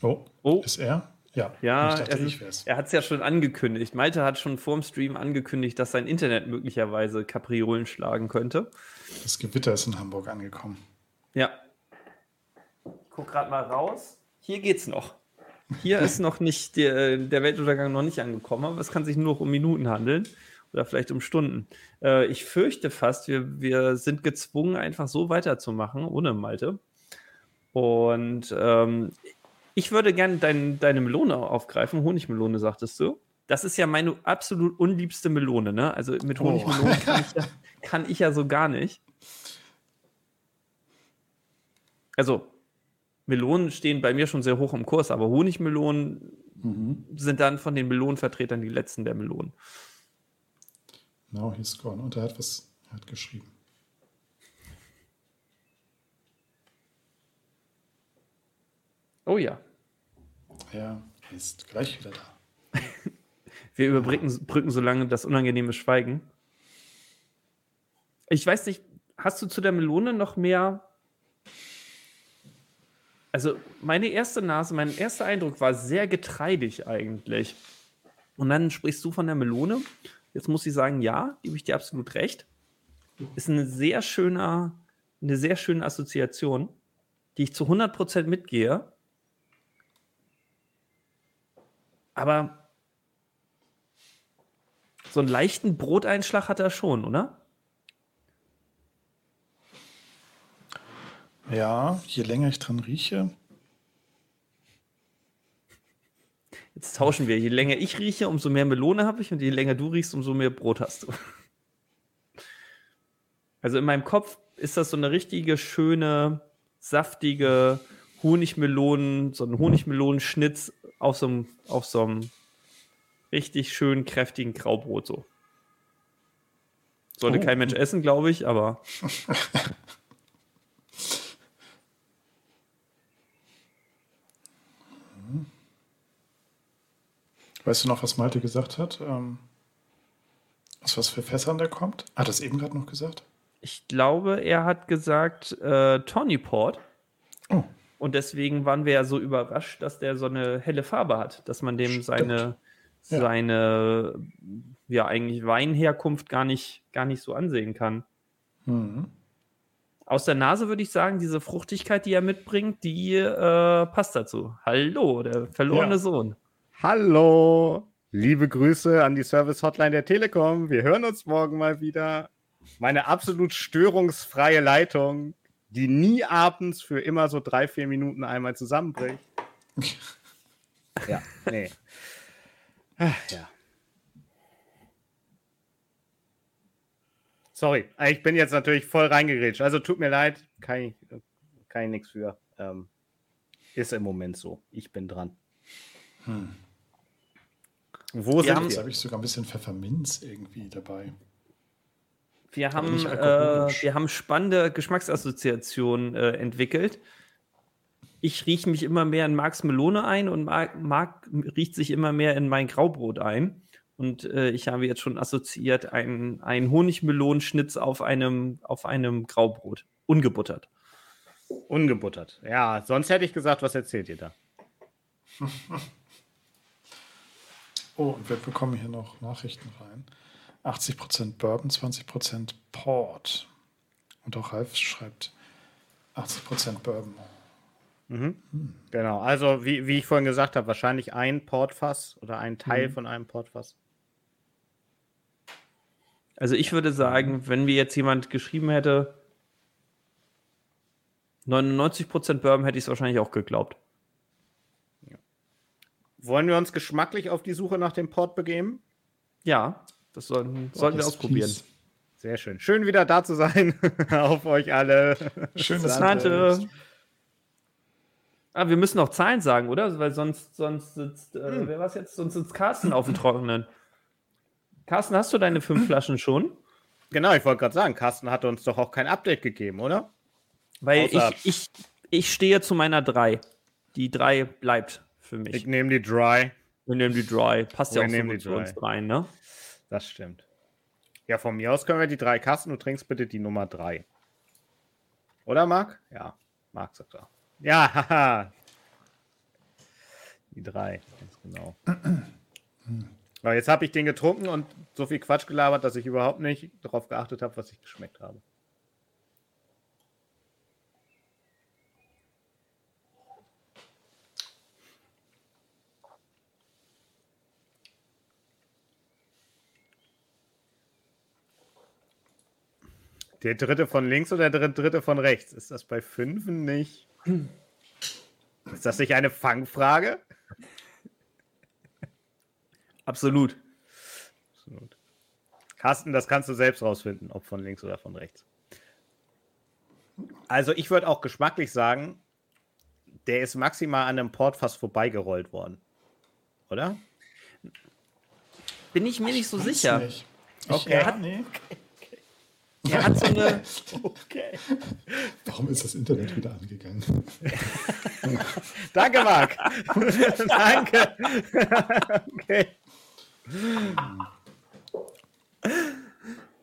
Oh, Oh. ist er? Ja. Ja, ich dachte, er, wär's. er hat es ja schon angekündigt. Malte hat schon vorm Stream angekündigt, dass sein Internet möglicherweise Kapriolen schlagen könnte. Das Gewitter ist in Hamburg angekommen. Ja. Ich guck gerade mal raus. Hier geht's noch. Hier ist noch nicht der, der Weltuntergang noch nicht angekommen, aber es kann sich nur noch um Minuten handeln oder vielleicht um Stunden. Äh, ich fürchte fast, wir, wir sind gezwungen, einfach so weiterzumachen, ohne Malte. Und ähm, ich würde gerne dein, deine Melone aufgreifen. Honigmelone, sagtest du. Das ist ja meine absolut unliebste Melone, ne? Also mit Oh. Honigmelone kann, ich ja, kann ich ja so gar nicht. Also, Melonen stehen bei mir schon sehr hoch im Kurs, aber Honigmelonen Mhm. sind dann von den Melonenvertretern die letzten der Melonen. Now he's gone. Und er hat was er hat geschrieben. Oh ja. Er ist gleich wieder da. Wir überbrücken brücken so lange das unangenehme Schweigen. Ich weiß nicht, hast du zu der Melone noch mehr? Also, meine erste Nase, mein erster Eindruck war sehr getreidig eigentlich. Und dann sprichst du von der Melone. Jetzt muss ich sagen, ja, gebe ich dir absolut recht. Ist eine sehr schöne, eine sehr schöne Assoziation, die ich zu 100% mitgehe. Aber so einen leichten Broteinschlag hat er schon, oder? Ja, je länger ich dran rieche, Jetzt tauschen wir. Je länger ich rieche, umso mehr Melone habe ich und je länger du riechst, umso mehr Brot hast du. Also in meinem Kopf ist das so eine richtige, schöne, saftige Honigmelonen, so ein Honigmelonenschnitz auf so einem, auf so einem richtig schön kräftigen Graubrot so. Sollte Oh. kein Mensch essen, glaube ich, aber Weißt du noch, was Malte gesagt hat? Ähm, aus was für Fässern der kommt? Hat er das eben gerade noch gesagt? ich glaube, er hat gesagt äh, Tawny Port. Oh. Und deswegen waren wir ja so überrascht, dass der so eine helle Farbe hat, dass man dem Stimmt. seine, Ja. seine ja eigentlich Weinherkunft gar nicht, gar nicht so ansehen kann. Mhm. Aus der Nase würde ich sagen, diese Fruchtigkeit, die er mitbringt, die äh, passt dazu. Hallo, der verlorene Ja. Sohn. Hallo, liebe Grüße an die Service Hotline der Telekom. Wir hören uns morgen mal wieder. Meine absolut störungsfreie Leitung, die nie abends für immer so drei, vier Minuten einmal zusammenbricht. Ja, nee. Ach, Ja. Sorry, ich bin jetzt natürlich voll reingerätscht. Also tut mir leid, kann ich, kann ich nichts für. Ähm, ist im Moment so. Ich bin dran. Hm. Wo Wir sind haben- Jetzt wir? habe ich sogar ein bisschen Pfefferminz irgendwie dabei. Wir haben, äh, wir haben spannende Geschmacksassoziationen äh, entwickelt. Ich rieche mich immer mehr in Marks Melone ein und Marc, Marc riecht sich immer mehr in mein Graubrot ein. Und äh, ich habe jetzt schon assoziiert einen, einen Honigmelonenschnitz auf einem, auf einem Graubrot. Ungebuttert. Ungebuttert. Ja, sonst hätte ich gesagt, was erzählt ihr da? Oh, und wir bekommen hier noch Nachrichten rein. 80% Bourbon, 20% Port. Und auch Ralf schreibt 80% Bourbon. Genau, also wie, wie ich vorhin gesagt habe, wahrscheinlich ein Portfass oder ein Teil Mhm. von einem Portfass. Also ich würde sagen, wenn mir jetzt jemand geschrieben hätte, 99% Bourbon hätte ich es wahrscheinlich auch geglaubt. Wollen wir uns geschmacklich auf die Suche nach dem Port begeben? Ja, das sollten, sollten wir Yes, ausprobieren. please. Sehr schön. Schön wieder da zu sein. auf euch alle. Schön, dass Sante. du da bist. Ah, wir müssen noch Zahlen sagen, oder? Weil sonst, sonst sitzt, äh, wer war's jetzt? Sonst sitzt Carsten auf dem Trockenen. Carsten, hast du deine fünf Flaschen schon? Genau, ich wollte gerade sagen, Carsten hatte uns doch auch kein Update gegeben, oder? Weil Außer- ich, ich, ich stehe zu meiner drei. Die drei bleibt für Ich mich. nehme die Dry. Wir nehmen die Dry. Passt ja Wir auch so gut zu uns rein, ne? Das stimmt. Ja, von mir aus können wir die drei Kasten. Du trinkst bitte die Nummer drei. Oder, Marc? Ja, Marc sagt er. Ja, haha. Die drei, ganz genau. Aber jetzt habe ich den getrunken und so viel Quatsch gelabert, dass ich überhaupt nicht darauf geachtet habe, was ich geschmeckt habe. Der dritte von links oder der dritte von rechts? Ist das bei Fünfen nicht? Ist das nicht eine Fangfrage? Absolut. Absolut. Carsten, das kannst du selbst rausfinden, ob von links oder von rechts. Also ich würde auch geschmacklich sagen, der ist maximal an einem Portfass vorbeigerollt worden. Oder? Bin ich mir nicht so sicher. Nicht. Ich, Okay. Ja, nee. Er hat so eine. Okay. Warum ist das Internet wieder angegangen? Danke, Marc. Danke. okay.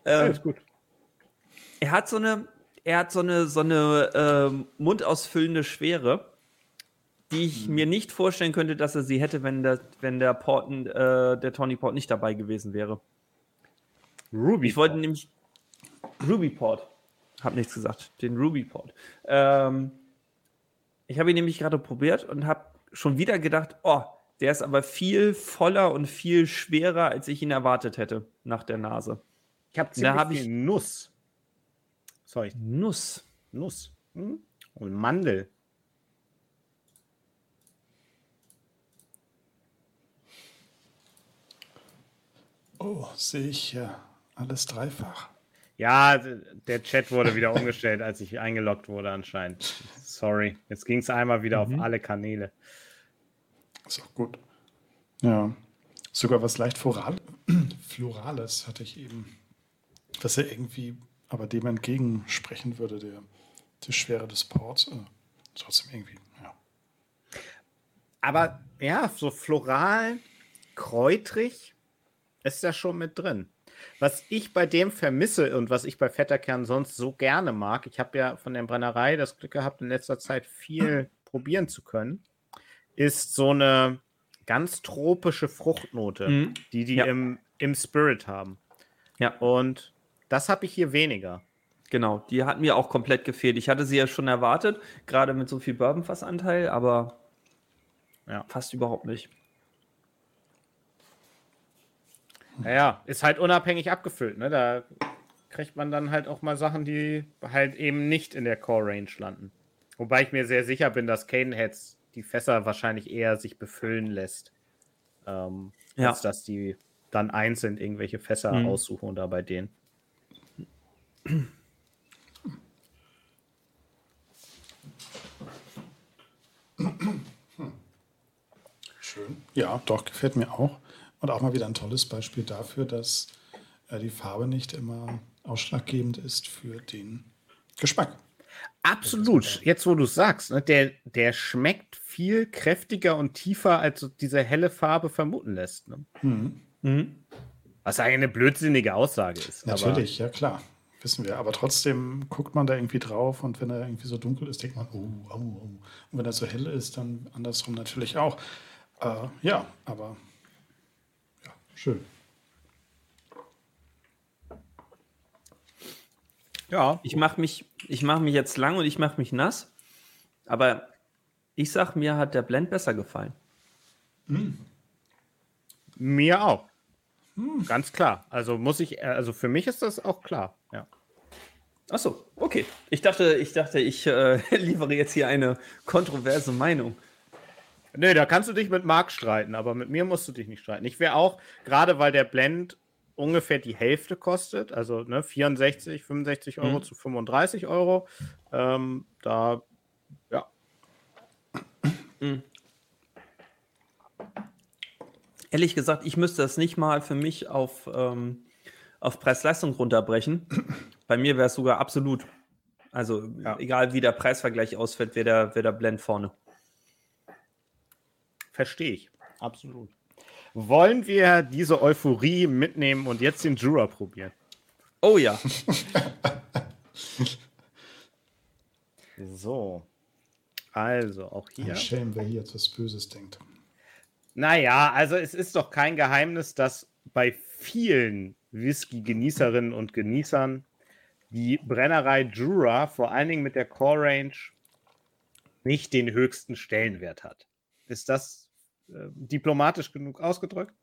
Ähm, Alles gut. er hat so eine, er hat so eine, so eine ähm, mundausfüllende Schwere, die ich Mhm. mir nicht vorstellen könnte, dass er sie hätte, wenn der, wenn der Porten, äh, der Tony Port nicht dabei gewesen wäre. Ruby. Ich wollte nämlich Ruby Port. Hab nichts gesagt. Den Ruby Port. Ähm, ich habe ihn nämlich gerade probiert und habe schon wieder gedacht, oh, der ist aber viel voller und viel schwerer, als ich ihn erwartet hätte nach der Nase. Ich habe Da ziemlich hab viel ich- Nuss. Sorry, Nuss. Nuss. Hm? Und Mandel. Oh, sehe ich hier. Alles dreifach. Ja, der Chat wurde wieder umgestellt, als ich eingeloggt wurde anscheinend. Sorry. Jetzt ging es einmal wieder auf alle Kanäle. Ist auch gut. Ja. Sogar was leicht Floral Florales hatte ich eben. Was ja irgendwie aber dem entgegensprechen würde, der, der Schwere des Ports. Äh, trotzdem irgendwie, ja. Aber ja, so floral, kräutrig ist da schon mit drin. Was ich bei dem vermisse und was ich bei Vetterkern sonst so gerne mag, ich habe ja von der Brennerei das Glück gehabt, in letzter Zeit viel probieren zu können, ist so eine ganz tropische Fruchtnote, Mhm. die die Ja. im, im Spirit haben. Ja. Und das habe ich hier weniger. Genau, die hat mir auch komplett gefehlt. Ich hatte sie ja schon erwartet, gerade mit so viel Bourbonfassanteil, aber Ja. fast überhaupt nicht. Naja, ist halt unabhängig abgefüllt, ne? Da kriegt man dann halt auch mal Sachen, die halt eben nicht in der Core-Range landen. Wobei ich mir sehr sicher bin, dass Cadenheads die Fässer wahrscheinlich eher sich befüllen lässt, ähm, Ja. als dass die dann einzeln irgendwelche Fässer Mhm. aussuchen oder bei denen. Schön. Ja, doch, gefällt mir auch. Und auch mal wieder ein tolles Beispiel dafür, dass äh, die Farbe nicht immer ausschlaggebend ist für den Geschmack. Absolut. Jetzt, wo du es sagst, ne, der, der schmeckt viel kräftiger und tiefer, als diese helle Farbe vermuten lässt. Ne? Mhm. Mhm. Was eigentlich eine blödsinige Aussage ist. aber- Natürlich, ja klar. Wissen wir. Aber trotzdem guckt man da irgendwie drauf und wenn er irgendwie so dunkel ist, denkt man, oh, oh, oh. Und wenn er so hell ist, dann andersrum natürlich auch. Äh, ja, aber schön. Ja, Ich mache mich, ich mach mich jetzt lang und ich mache mich nass, aber ich sag, mir hat der Blend besser gefallen. Mir auch. Ganz klar. Also muss ich, also für mich ist das auch klar. Ja. Achso, okay. Ich dachte, ich dachte, ich äh, liefere jetzt hier eine kontroverse Meinung. Nee, da kannst du dich mit Marc streiten, aber mit mir musst du dich nicht streiten. Ich wäre auch, gerade weil der Blend ungefähr die Hälfte kostet, also ne, 64, 65 Euro Mhm. zu 35 Euro, ähm, da, ja. Ehrlich gesagt, ich müsste das nicht mal für mich auf, ähm, auf Preis-Leistung runterbrechen. Bei mir wäre es sogar absolut. Also Ja. egal wie der Preisvergleich ausfällt, wäre der, wär der Blend vorne. Verstehe ich. Absolut. Wollen wir diese Euphorie mitnehmen und jetzt den Jura probieren? Oh ja. So. Also, auch Ein hier. Schelm, wer hier etwas Böses denkt. Naja, also es ist doch kein Geheimnis, dass bei vielen Whisky-Genießerinnen und Genießern die Brennerei Jura vor allen Dingen mit der Core Range nicht den höchsten Stellenwert hat. Ist das äh, diplomatisch genug ausgedrückt?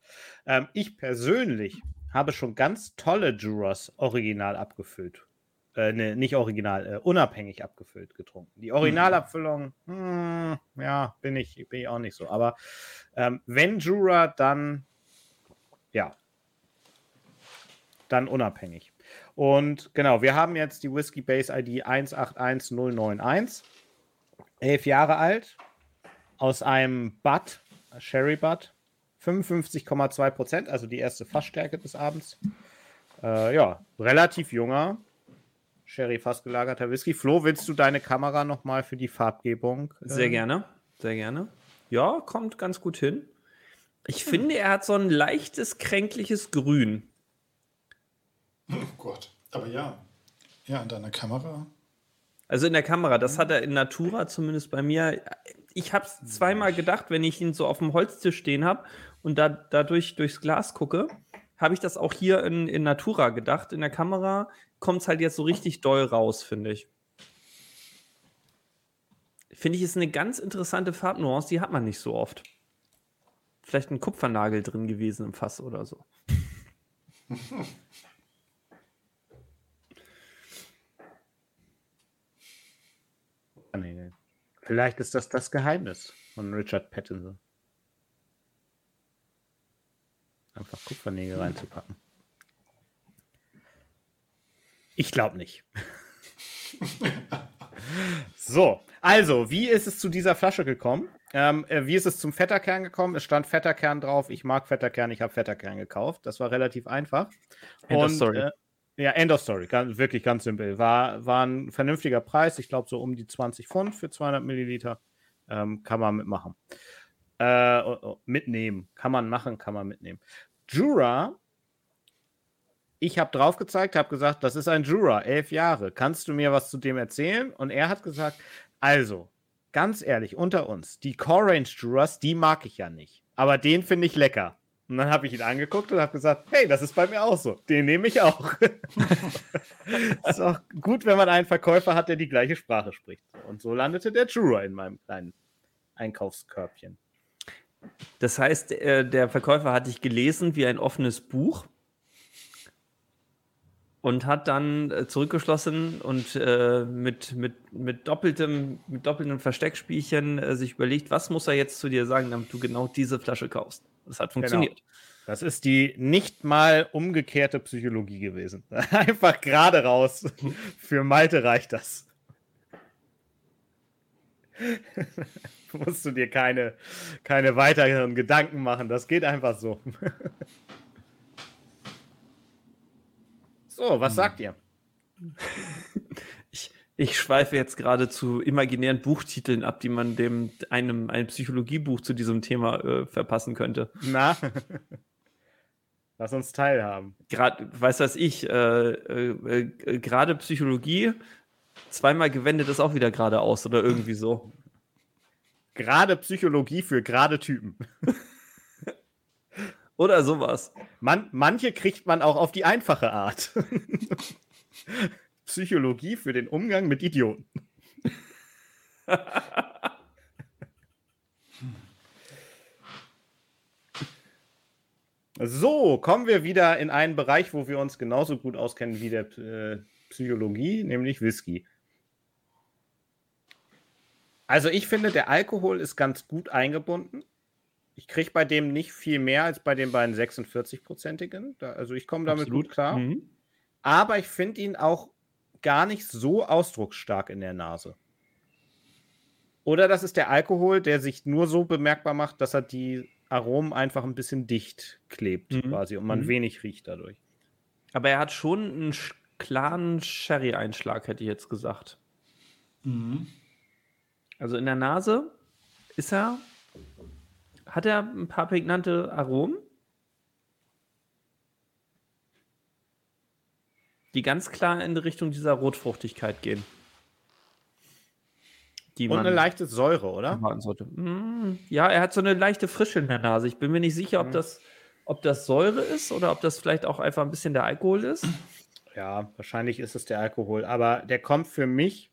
Ähm, ich persönlich habe schon ganz tolle Juras original abgefüllt. Äh, ne, nicht original, äh, unabhängig abgefüllt getrunken. Die Originalabfüllung, hm, ja, bin ich, bin ich auch nicht so. Aber ähm, wenn Jura, dann ja, dann unabhängig. Und genau, wir haben jetzt die Whiskey Base ID 181091, elf Jahre alt, aus einem Butt, Sherry Butt, 55,2 Prozent, also die erste Fassstärke des Abends. Äh, ja, relativ junger Sherry fassgelagerter Whisky. Flo, willst du deine Kamera nochmal für die Farbgebung? Sehr äh, gerne. Sehr gerne. Ja, kommt ganz gut hin. Ich finde, er hat so ein leichtes, kränkliches Grün. Oh Gott. Aber ja. Ja, an deiner Kamera. Also in der Kamera, das hat er in Natura zumindest bei mir. Ich habe es zweimal gedacht, wenn ich ihn so auf dem Holztisch stehen habe und da dadurch durchs Glas gucke, habe ich das auch hier in, in Natura gedacht. In der Kamera kommt es halt jetzt so richtig doll raus, finde ich. Finde ich, ist eine ganz interessante Farbnuance, die hat man nicht so oft. Vielleicht ein Kupfernagel drin gewesen im Fass oder so. Kupfernägel. Vielleicht ist das das Geheimnis von Richard Pattinson. Einfach Kupfernägel reinzupacken. Ich glaube nicht. so, also, wie ist es zu dieser Flasche gekommen? Ähm, äh, wie ist es zum Fetterkern gekommen? Es stand Fetterkern drauf. Ich mag Fetterkern, ich habe Fetterkern gekauft. Das war relativ einfach. Und. Äh, ja, End of Story. Ganz, wirklich ganz simpel. War, war ein vernünftiger Preis. Ich glaube, so um die 20 Pfund für 200 Milliliter. Ähm, kann man mitmachen. Äh, mitnehmen. Kann man machen, kann man mitnehmen. Jura ich habe drauf gezeigt, habe gesagt, das ist ein Jura, elf Jahre. Kannst du mir was zu dem erzählen? Und er hat gesagt, also, ganz ehrlich, unter uns, die Core Range Juras, die mag ich ja nicht. Aber den finde ich lecker. Und dann habe ich ihn angeguckt und habe gesagt, hey, das ist bei mir auch so. Den nehme ich auch. ist auch gut, wenn man einen Verkäufer hat, der die gleiche Sprache spricht. Und so landete der Jura in meinem kleinen Einkaufskörbchen. Das heißt, äh, der Verkäufer hat dich gelesen wie ein offenes Buch und hat dann äh, zurückgeschlossen und äh, mit, mit, mit, doppeltem, mit doppeltem Versteckspielchen äh, sich überlegt, was muss er jetzt zu dir sagen, damit du genau diese Flasche kaufst. Das hat funktioniert. Das ist die nicht mal umgekehrte Psychologie gewesen. Einfach gerade raus. Für Malte reicht das. musst du dir keine, keine weiteren Gedanken machen. Das geht einfach so. so, was sagt ihr? Ich, schweife jetzt gerade zu imaginären Buchtiteln ab, die man dem einem ein Psychologiebuch zu diesem Thema äh, verpassen könnte. Na? Lass uns teilhaben. Gerade, weißt du was ich, äh, äh, äh, gerade Psychologie, zweimal gewendet ist auch wieder geradeaus oder irgendwie so. Gerade Psychologie für gerade Typen. Oder sowas. Man, manche kriegt man auch auf die einfache Art. Psychologie für den Umgang mit Idioten. so, kommen wir wieder in einen Bereich, wo wir uns genauso gut auskennen wie der äh, Psychologie, nämlich Whisky. Also ich finde, der Alkohol ist ganz gut eingebunden. Ich kriege bei dem nicht viel mehr als bei den beiden 46-prozentigen. Also ich komme damit Absolut. gut klar. Mhm. Aber ich finde ihn auch gar nicht so ausdrucksstark in der Nase. Oder das ist der Alkohol, der sich nur so bemerkbar macht, dass er die Aromen einfach ein bisschen dicht klebt Mhm. quasi und man Mhm. wenig riecht dadurch. Aber er hat schon einen sch- klaren Sherry-Einschlag, hätte ich jetzt gesagt. Mhm. Also in der Nase ist er, hat er ein paar prägnante Aromen, die ganz klar in die Richtung dieser Rotfruchtigkeit gehen. Die Und eine leichte Säure, oder? Mm, Ja, er hat so eine leichte Frische in der Nase. Ich bin mir nicht sicher, ob Mhm. das, ob das Säure ist oder ob das vielleicht auch einfach ein bisschen der Alkohol ist. Ja, wahrscheinlich ist es der Alkohol, aber der kommt für mich.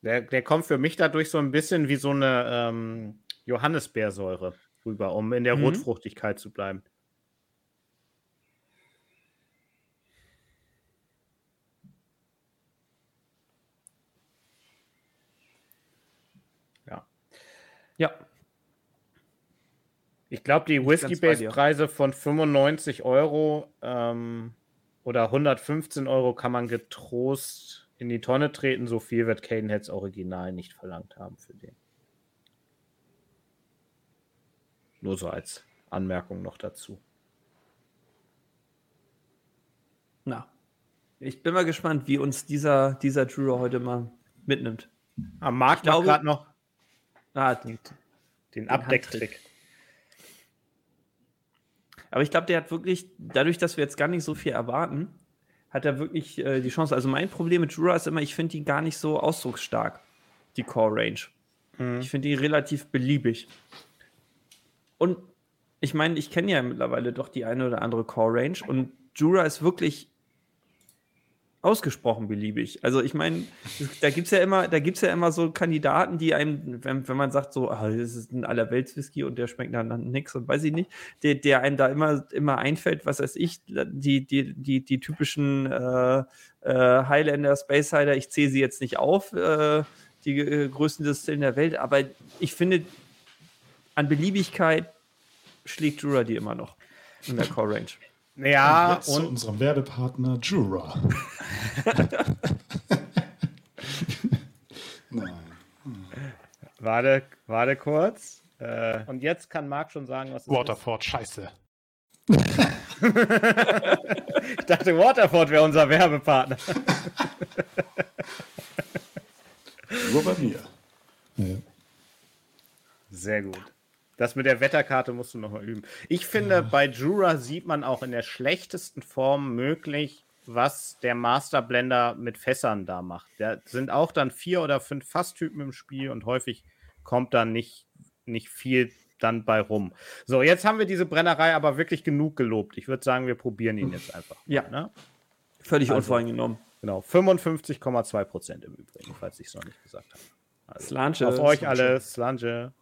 Der, der kommt für mich dadurch so ein bisschen wie so eine ähm, Johannisbeersäure rüber, um in der Mhm. Rotfruchtigkeit zu bleiben. Ja, Ich glaube, die. Whisky-Base-Preise von 95 Euro ähm, oder 115 Euro kann man getrost in die Tonne treten. So viel wird Cadenheads Original nicht verlangt haben für den. Nur so als Anmerkung noch dazu. na. Ich bin mal gespannt, wie uns dieser, dieser Juror heute mal mitnimmt. Am Markt Ich glaube- gerade noch Ah, den Den Abdecktrick. Aber ich glaube, der hat wirklich, dadurch, dass wir jetzt gar nicht so viel erwarten, hat er wirklich äh, die Chance. Also mein Problem mit Jura ist immer, ich finde die gar nicht so ausdrucksstark, die Core Range. Mhm. Ich finde die relativ beliebig. Und ich meine, ich kenne ja mittlerweile doch die eine oder andere Core Range und Jura ist wirklich ausgesprochen beliebig. Also ich meine, da gibt es ja immer, da gibt's ja immer so Kandidaten, die einem, wenn, wenn man sagt, so, ah, das ist ein Allerwelts-Whisky und der schmeckt dann, nix und weiß ich nicht, der, der einem da immer, immer einfällt, was weiß ich, die, die, die, die typischen äh, äh, Highlander, Space Hider, ich zähle sie jetzt nicht auf, äh, die äh, größten Distillen der Welt, aber ich finde, an Beliebigkeit schlägt Jura die immer noch in der Core Range. Ja, und, jetzt zu und unserem Werbepartner Jura. Nein. warte, warte kurz. Äh, und jetzt kann Marc schon sagen, was es Waterford, scheiße. ist. Ich dachte, Waterford wäre unser Werbepartner. Nur bei mir. Ja. Sehr gut. Das mit der Wetterkarte musst du nochmal üben. Ich finde, bei Jura sieht man auch in der schlechtesten Form möglich, was der Master Blender mit Fässern da macht. Da sind auch dann vier oder fünf Fasstypen im Spiel und häufig kommt dann nicht, nicht viel dann bei rum. So, jetzt haben wir diese Brennerei aber wirklich genug gelobt. Ich würde sagen, wir probieren ihn jetzt einfach. Ja. Ne? Völlig Also- unvoreingenommen. Genau, 55,2 Prozent im Übrigen, falls ich es noch nicht gesagt habe. Also, Slanche. auf euch Slanche. alle, Slange.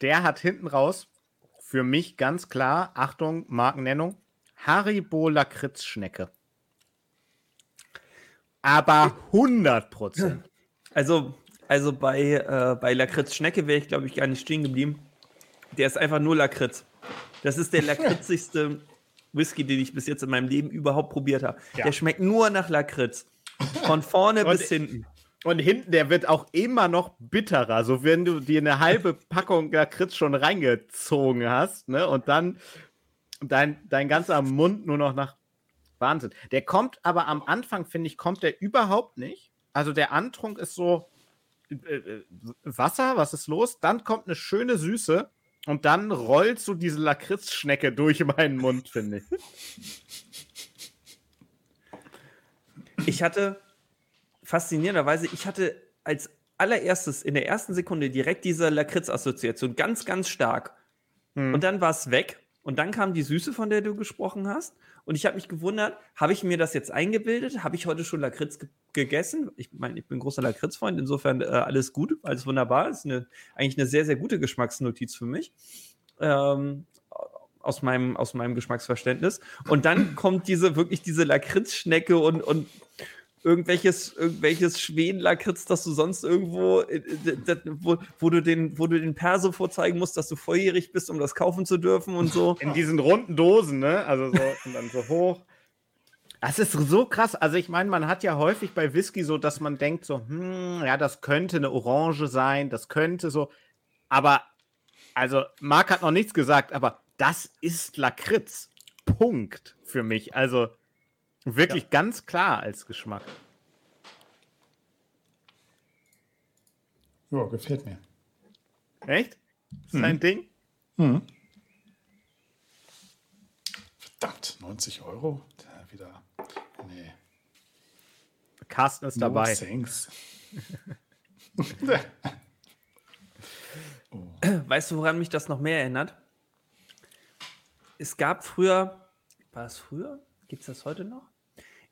Der hat hinten raus für mich ganz klar, Achtung, Markennennung, Haribo Lakritzschnecke. Aber 100 Prozent. Also, also bei, äh, bei Lakritz Schnecke wäre ich, glaube ich, gar nicht stehen geblieben. Der ist einfach nur Lakritz. Das ist der lakritzigste Whisky, den ich bis jetzt in meinem Leben überhaupt probiert habe. Ja. Der schmeckt nur nach Lakritz. Von vorne bis hinten. Und hinten, der wird auch immer noch bitterer. So, wenn du dir eine halbe Packung Lakritz schon reingezogen hast, ne, und dann dein, dein ganzer Mund nur noch nach Wahnsinn. Der kommt aber am Anfang, finde ich, kommt der überhaupt nicht. Also der Antrunk ist so äh, äh, Wasser, was ist los? Dann kommt eine schöne Süße und dann rollt so diese Lakritzschnecke durch meinen Mund, finde ich. Ich hatte faszinierenderweise, ich hatte als allererstes in der ersten Sekunde direkt diese Lakritz-Assoziation ganz, ganz stark. Hm. Und dann war es weg. Und dann kam die Süße, von der du gesprochen hast. Und ich habe mich gewundert, habe ich mir das jetzt eingebildet? Habe ich heute schon Lakritz ge gegessen? Ich meine, ich bin großer Lakritz-Freund, insofern äh, alles gut, alles wunderbar. Ist eine, eigentlich eine sehr, sehr gute Geschmacksnotiz für mich. Ähm, aus meinem, aus meinem Geschmacksverständnis. Und dann kommt diese, wirklich diese Lakritzschnecke und, und irgendwelches, irgendwelches Schweden-Lakritz, das du sonst irgendwo, äh, wo, wo, du den, wo du den Perso vorzeigen musst, dass du volljährig bist, um das kaufen zu dürfen und so. In diesen runden Dosen, ne? Also so und dann so hoch. Das ist so krass. Also ich meine, man hat ja häufig bei Whisky so, dass man denkt so, hm, ja, das könnte eine Orange sein, das könnte so. Aber, also Marc hat noch nichts gesagt, aber das ist Lakritz. Punkt für mich. Also wirklich ganz klar als Geschmack. Ja, gefällt mir. Echt? Ist dein Ding? Hm. Verdammt, 90 Euro? Da wieder. Nee. Carsten ist dabei. No thanks. Weißt du, woran mich das noch mehr erinnert? Es gab früher, war es früher? Gibt es das heute noch?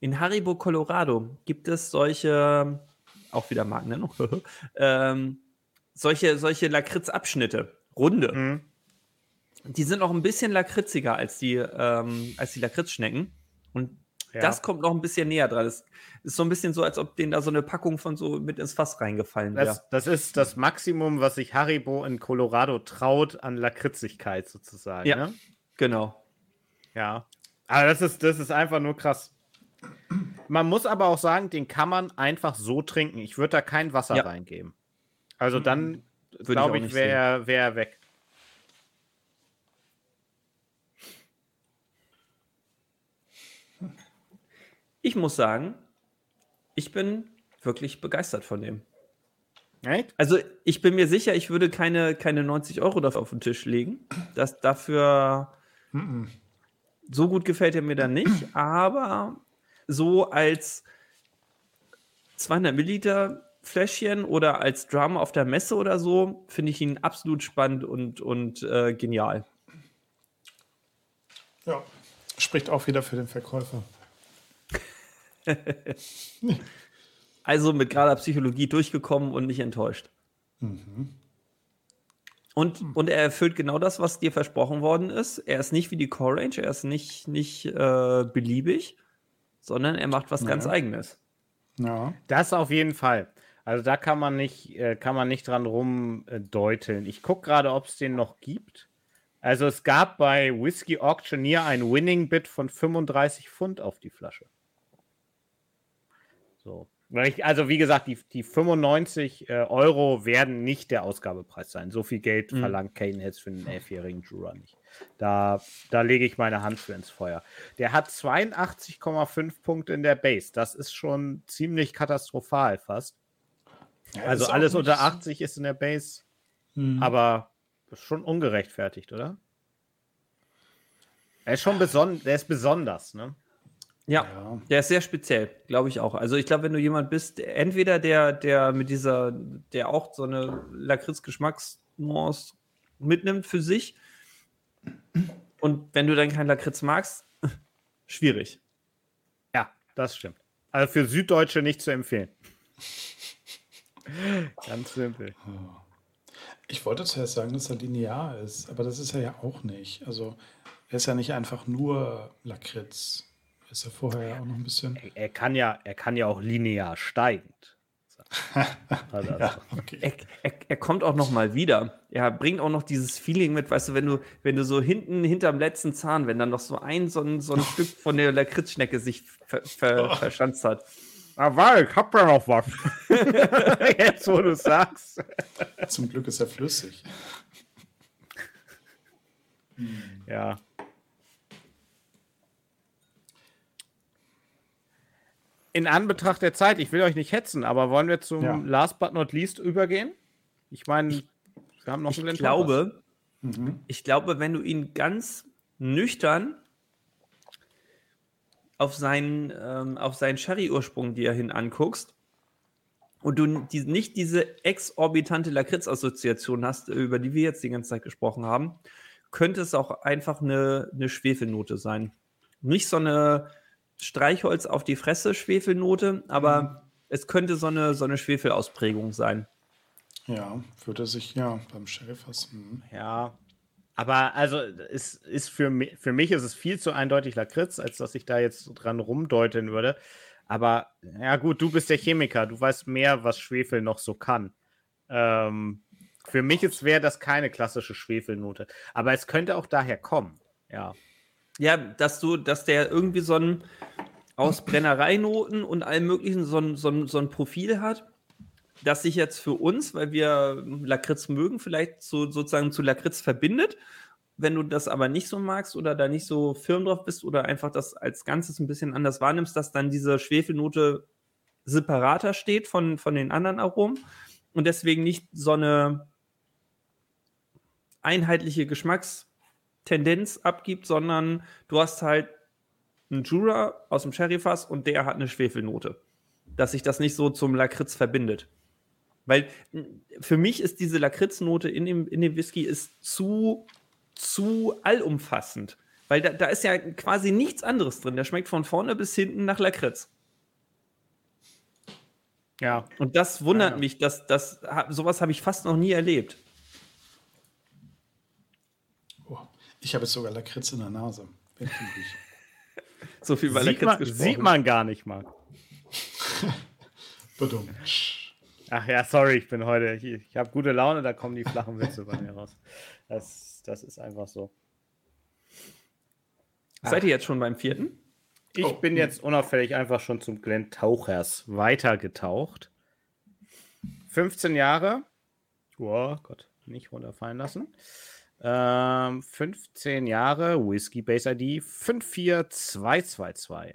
In Haribo, Colorado gibt es solche, auch wieder Markennennung, ähm, solche, solche Lakritz-Abschnitte, runde. Mhm. Die sind noch ein bisschen lakritziger als die, ähm, als die Lakritzschnecken. Und Ja. das kommt noch ein bisschen näher dran. Das ist so ein bisschen so, als ob denen da so eine Packung von so mit ins Fass reingefallen wäre. Das, das ist das Maximum, was sich Haribo in Colorado traut an Lakritzigkeit sozusagen. Ja. Ne? Genau. Ja. Aber das ist, das ist einfach nur krass. Man muss aber auch sagen, den kann man einfach so trinken. Ich würde da kein Wasser Ja. reingeben. Also dann, ich glaube ich, nicht wäre er wär er weg. Ich muss sagen, ich bin wirklich begeistert von dem. Echt? Also ich bin mir sicher, ich würde keine, keine 90 Euro dafür auf den Tisch legen. Das dafür, So gut gefällt er mir dann nicht, aber so als 200 Milliliter Fläschchen oder als Drama auf der Messe oder so, finde ich ihn absolut spannend und, und äh, genial. Ja, spricht auch wieder für den Verkäufer. also mit gerader Psychologie durchgekommen und nicht enttäuscht. Mhm. Und, und er erfüllt genau das, was dir versprochen worden ist. Er ist nicht wie die Core Range, er ist nicht, nicht äh, beliebig, sondern er macht was ja. ganz Eigenes. Ja. Das auf jeden Fall. Also da kann man nicht, äh, kann man nicht dran rumdeuteln. Ich gucke gerade, ob es den noch gibt. Also es gab bei Whiskey Auctioneer ein Winning Bid von 35 Pfund auf die Flasche. So. Also wie gesagt, die, die 95 äh, Euro werden nicht der Ausgabepreis sein. So viel Geld mhm. verlangt Kane jetzt für einen elfjährigen Jura nicht. Da, da lege ich meine Hand für ins Feuer. Der hat 82,5 Punkte in der Base. Das ist schon ziemlich katastrophal fast. Ja, also alles unter 80 ist in der Base. Mhm. Aber schon ungerechtfertigt, oder? Er ist schon beson der ist besonders, ne? Ja, ja, der ist sehr speziell, glaube ich auch. Also ich glaube, wenn du jemand bist, entweder der, der mit dieser, der auch so eine Lakritz-Geschmacksnuance mitnimmt für sich, und wenn du dann kein Lakritz magst, schwierig. Ja, das stimmt. Also für Süddeutsche nicht zu empfehlen. Ganz simpel. Ich wollte zuerst sagen, dass er linear ist, aber das ist er ja auch nicht. Also er ist ja nicht einfach nur Lakritz. Ist er vorher ja auch noch ein bisschen. Er, er, kann ja, er kann ja auch linear steigend. also, ja, okay. er, er, er, kommt auch noch mal wieder. Er bringt auch noch dieses Feeling mit, weißt du, wenn du, wenn du so hinten hinterm letzten Zahn, wenn dann noch so ein so ein, so ein Stück von der Lakritzschnecke sich ver, ver, oh. verschanzt hat. Aber ich hab ja noch was. Jetzt, wo du sagst. Zum Glück ist er flüssig. Ja. In Anbetracht der Zeit, ich will euch nicht hetzen, aber wollen wir zum ja. Last but not least übergehen? Ich meine, wir haben noch ich einen glaube, mhm. Ich glaube, wenn du ihn ganz nüchtern auf seinen, ähm, auf seinen Sherry-Ursprung dir hin anguckst und du die, nicht diese exorbitante Lakritz-Assoziation hast, über die wir jetzt die ganze Zeit gesprochen haben, könnte es auch einfach eine, eine Schwefelnote sein. Nicht so eine Streichholz auf die Fresse, Schwefelnote, aber mhm. es könnte so eine, so eine Schwefelausprägung sein. Ja, würde sich, ja, beim Schäfers. Mhm. Ja, aber also es ist für mich, für mich ist es viel zu eindeutig Lakritz, als dass ich da jetzt dran rumdeuten würde. Aber ja gut, du bist der Chemiker, du weißt mehr, was Schwefel noch so kann. Ähm, für mich wäre das keine klassische Schwefelnote. Aber es könnte auch daher kommen. Ja. Ja, dass du, dass der irgendwie so ein aus Brennereinoten und allem möglichen so ein, so ein, so ein Profil hat, das sich jetzt für uns, weil wir Lakritz mögen, vielleicht so, sozusagen zu Lakritz verbindet. Wenn du das aber nicht so magst oder da nicht so firm drauf bist oder einfach das als Ganzes ein bisschen anders wahrnimmst, dass dann diese Schwefelnote separater steht von, von den anderen Aromen und deswegen nicht so eine einheitliche Geschmacks- Tendenz abgibt, sondern du hast halt einen Jura aus dem Sherryfass und der hat eine Schwefelnote. Dass sich das nicht so zum Lakritz verbindet. Weil für mich ist diese Lakritznote in dem, in dem Whisky ist zu, zu allumfassend. Weil da, da ist ja quasi nichts anderes drin. Der schmeckt von vorne bis hinten nach Lakritz. Ja. Und das wundert ja. mich, dass das sowas habe ich fast noch nie erlebt. Ich habe jetzt sogar Lakritz in der Nase. so viel bei sieht Lakritz man, gesprochen. Sieht man gar nicht mal. Ach ja, sorry, ich bin heute, ich, ich habe gute Laune, da kommen die flachen Witze bei mir raus. Das, das ist einfach so. Seid ihr jetzt schon beim vierten? Ich oh. bin jetzt unauffällig einfach schon zum Glenn Tauchers weitergetaucht. 15 Jahre. Oh Gott, nicht runterfallen lassen. Ähm, 15 Jahre, Whiskey Base ID 54222.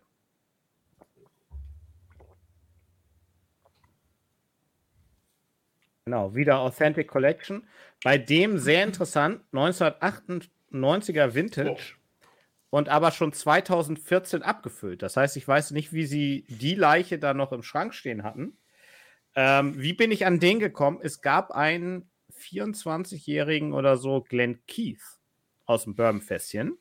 Genau, wieder Authentic Collection. Bei dem sehr interessant, 1998er Vintage. und aber schon 2014 abgefüllt. Das heißt, ich weiß nicht, wie sie die Leiche da noch im Schrank stehen hatten. Ähm, wie bin ich an den gekommen? Es gab einen 24-jährigen oder so Glenn Keith aus dem Bourbonfässchen.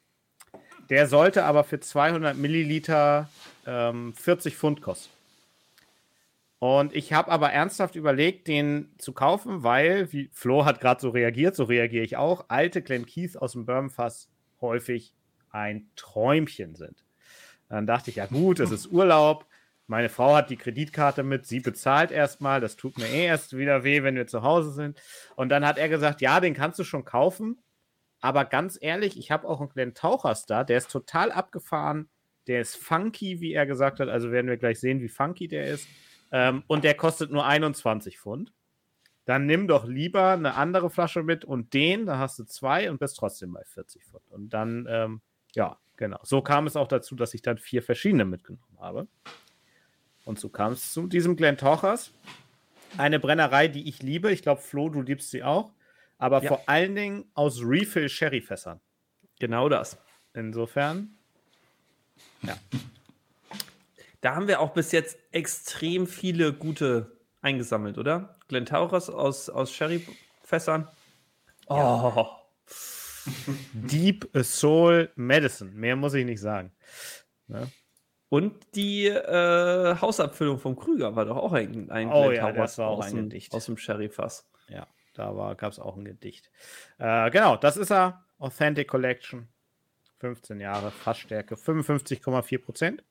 Der sollte aber für 200 Milliliter ähm, 40 Pfund kosten. Und ich habe aber ernsthaft überlegt, den zu kaufen, weil, wie Flo hat gerade so reagiert, so reagiere ich auch, alte Glen Keith aus dem Bourbonfass häufig ein Träumchen sind. Dann dachte ich, ja gut, es ist Urlaub. Meine Frau hat die Kreditkarte mit, sie bezahlt erstmal. Das tut mir eh erst wieder weh, wenn wir zu Hause sind. Und dann hat er gesagt, ja, den kannst du schon kaufen. Aber ganz ehrlich, ich habe auch einen Glen Tauchers da, der ist total abgefahren. Der ist funky, wie er gesagt hat. Also werden wir gleich sehen, wie funky der ist. Ähm, und der kostet nur 21 Pfund. Dann nimm doch lieber eine andere Flasche mit und den, da hast du zwei und bist trotzdem bei 40 Pfund. Und dann, ähm, ja, genau. So kam es auch dazu, dass ich dann vier verschiedene mitgenommen habe. Und so kam es zu diesem Glen Tochers. Eine Brennerei, die ich liebe. Ich glaube, Flo, du liebst sie auch. Aber Ja. vor allen Dingen aus Refill-Sherry-Fässern. Genau das. Insofern, Da haben wir auch bis jetzt extrem viele gute eingesammelt, oder? Glen Tauchers aus, aus Sherry-Fässern. Oh, Deep Soul Medicine. Mehr muss ich nicht sagen. Ne? Und die äh, Hausabfüllung vom Krüger war doch auch ein, ein Oh ja, das war auch aus ein Gedicht. Aus dem Sherry-Fass. Ja, da gab es auch ein Gedicht. Äh, genau, das ist er. Authentic Collection. 15 Jahre, Fassstärke, 55,4 Prozent.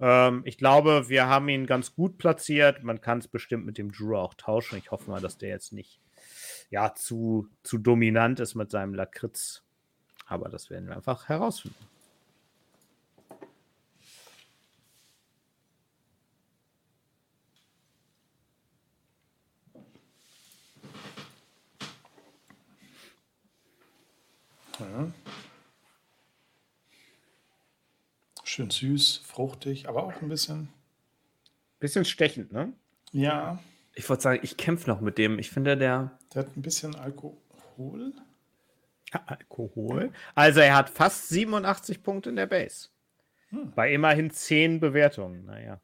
Ähm, ich glaube, wir haben ihn ganz gut platziert. Man kann es bestimmt mit dem Drew auch tauschen. Ich hoffe mal, dass der jetzt nicht ja, zu, zu dominant ist mit seinem Lakritz. Aber das werden wir einfach herausfinden. Ja. Schön süß, fruchtig, aber auch ein bisschen. Bisschen stechend, ne? Ja, Ich wollte sagen, ich kämpfe noch mit dem. Ich finde, der. der hat ein bisschen Alkohol. Alkohol. Also er hat fast 87 Punkte in der Base. Bei immerhin 10 Bewertungen. Naja.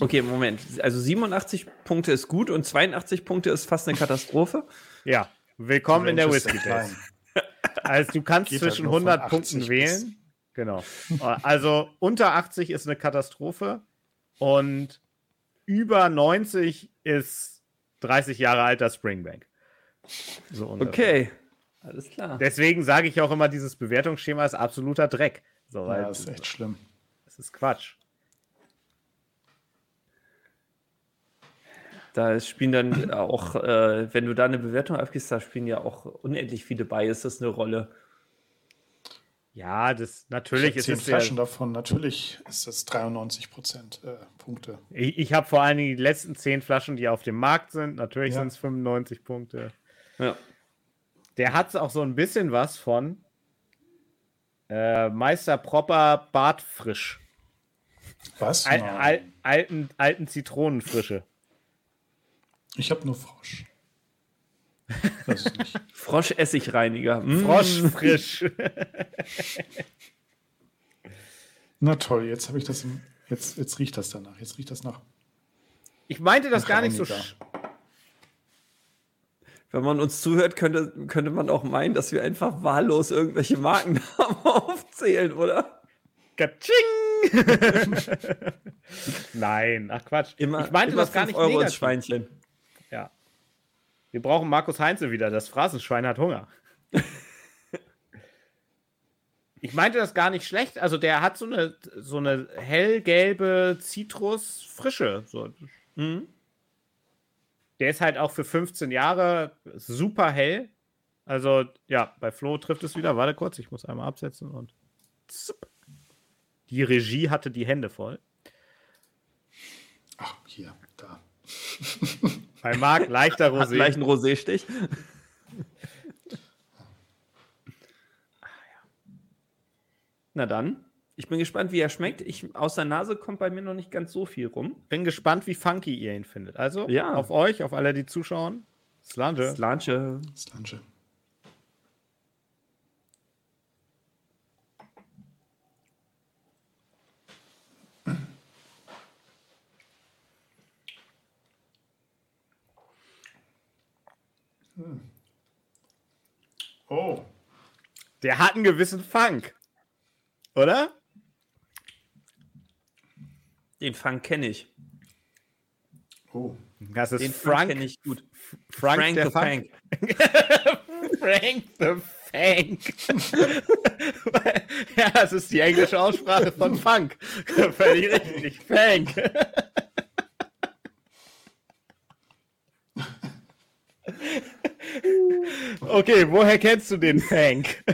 Okay, Moment. Also 87 Punkte ist gut und 82 Punkte ist fast eine Katastrophe. Ja, willkommen in der Whisky Days. Also du kannst Geht halt zwischen nur von 100 80 Punkten wählen. Genau. Also unter 80 ist eine Katastrophe und über 90 ist 30 Jahre alter Springbank. So. Okay. Alles klar. Deswegen sage ich auch immer, dieses Bewertungsschema ist absoluter Dreck. So, weil Ja, ist echt schlimm. das ist Quatsch. Da spielen dann auch, äh, wenn du da eine Bewertung abgibst, da spielen ja auch unendlich viele Biases eine Rolle. Ja, das Ich natürlich ist zehn es ja, Flaschen davon. Natürlich ist das 93 Prozent äh, Punkte. Ich, ich habe vor allen Dingen die letzten 10 Flaschen, die auf dem Markt sind. Natürlich Ja. sind es 95 Punkte. Ja. Der hat auch so ein bisschen was von äh, Meister Propper Bartfrisch. Was? Al al alten, alten Zitronenfrische. Ich habe nur Frosch. Weiß ich nicht. Froschessigreiniger. Mm. Froschfrisch. Na toll, jetzt habe ich das. Im, jetzt, jetzt riecht das danach. Jetzt riecht das nach. Ich meinte das gar nicht so. Wenn man uns zuhört, könnte, könnte man auch meinen, dass wir einfach wahllos irgendwelche Markennamen aufzählen, oder? Katsching! Nein, ach Quatsch. Immer, ich meinte immer das gar nicht Euro negativ. Schweinchen. Wir brauchen Markus Heinze wieder. Das Phrasenschwein hat Hunger. ich meinte das gar nicht schlecht. Also der hat so eine, so eine hellgelbe Zitrusfrische. So. Mhm. Der ist halt auch für 15 Jahre super hell. Also ja, bei Flo trifft es wieder. Warte kurz, ich muss einmal absetzen und. Zup. Die Regie hatte die Hände voll. Ach, hier, da. Bei Marc leichter Hat Rosé. gleich einen Rosé-Stich. Na dann, ich bin gespannt, wie er schmeckt. Ich, aus der Nase kommt bei mir noch nicht ganz so viel rum. Bin gespannt, wie funky ihr ihn findet. Also Ja. auf euch, auf alle, die zuschauen. Slange. Slanche. Slange. Oh. Der hat einen gewissen Funk. Oder? Den Fang kenne ich. Oh. Das ist Den Fang Frank, kenne ich gut. Frank, Frank der the Funk. Fang. Frank the Fank. ja, das ist die englische Aussprache von Funk. Völlig richtig. Fank. okay, woher kennst du den Fank?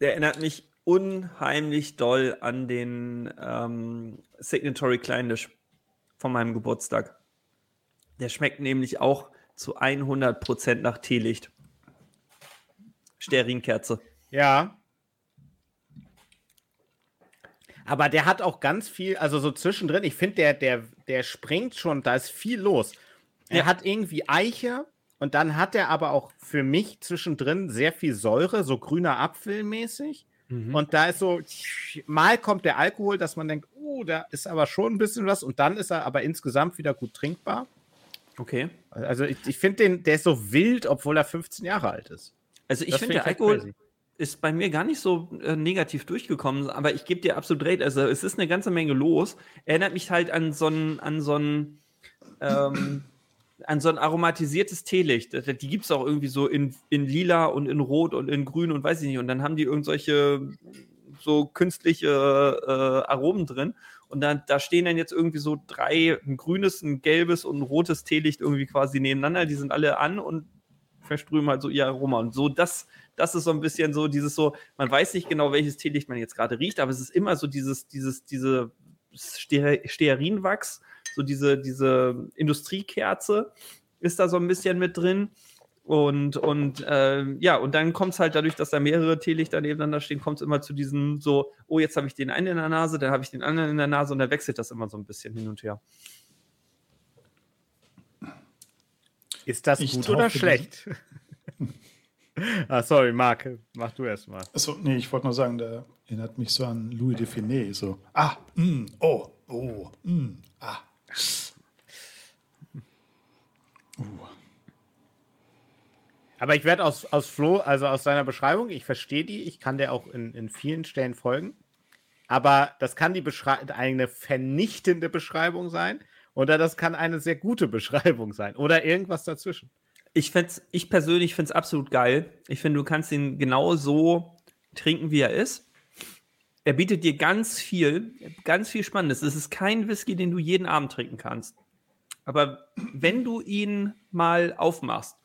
Der erinnert mich unheimlich doll an den ähm, Signatory Kleindisch von meinem Geburtstag. Der schmeckt nämlich auch zu 100% nach Teelicht. Stearinkerze. Ja. Aber der hat auch ganz viel, also so zwischendrin, ich finde, der, der, der springt schon, da ist viel los. Er Ja. hat irgendwie Eiche und dann hat er aber auch für mich zwischendrin sehr viel Säure, so grüner Apfel mäßig. Und da ist so, mal kommt der Alkohol, dass man denkt, oh, da ist aber schon ein bisschen was und dann ist er aber insgesamt wieder gut trinkbar. Okay. Also ich, ich finde den, der ist so wild, obwohl er 15 Jahre alt ist. Also ich finde, find der Alkohol crazy. ist bei mir gar nicht so äh, negativ durchgekommen, aber ich gebe dir absolut recht. Also es ist eine ganze Menge los. Erinnert mich halt an so ein, an so ein, ähm, an so ein aromatisiertes Teelicht. Das- Die gibt es auch irgendwie so in, in lila und in rot und in grün und weiß ich nicht. Und dann haben die irgendwelche so künstliche äh, Aromen drin. Und dann, da stehen dann jetzt irgendwie so drei, ein grünes, ein gelbes und ein rotes Teelicht irgendwie quasi nebeneinander. Die sind alle an und verströmen halt so ihr Aroma. Und so, das, das ist so ein bisschen so dieses so, man weiß nicht genau, welches Teelicht man jetzt gerade riecht, aber es ist immer so dieses, dieses, diese Ste- Stearinwachs, so diese, diese Industriekerze ist da so ein bisschen mit drin. Und, und ähm, ja, und dann kommt es halt dadurch, dass da mehrere Teelichter nebeneinander stehen, kommt es immer zu diesem so, oh, jetzt habe ich den einen in der Nase, dann habe ich den anderen in der Nase und dann wechselt das immer so ein bisschen hin und her. Ist das Ich gut oder schlecht? ah, sorry, Marc, mach du erst mal. Achso, nee, ich wollte nur sagen, der erinnert mich so an Louis de Finet. So, ah, mm, oh, oh, mm, ah. Aber ich werde aus, aus Flo, also aus seiner Beschreibung, ich verstehe die, ich kann der auch in, in vielen Stellen folgen. Aber das kann die Beschrei eine vernichtende Beschreibung sein oder das kann eine sehr gute Beschreibung sein oder irgendwas dazwischen. Ich, find's, ich persönlich finde es absolut geil. Ich finde, du kannst ihn genau so trinken, wie er ist. Er bietet dir ganz viel, ganz viel Spannendes. Es ist kein Whisky, den du jeden Abend trinken kannst. Aber wenn du ihn mal aufmachst,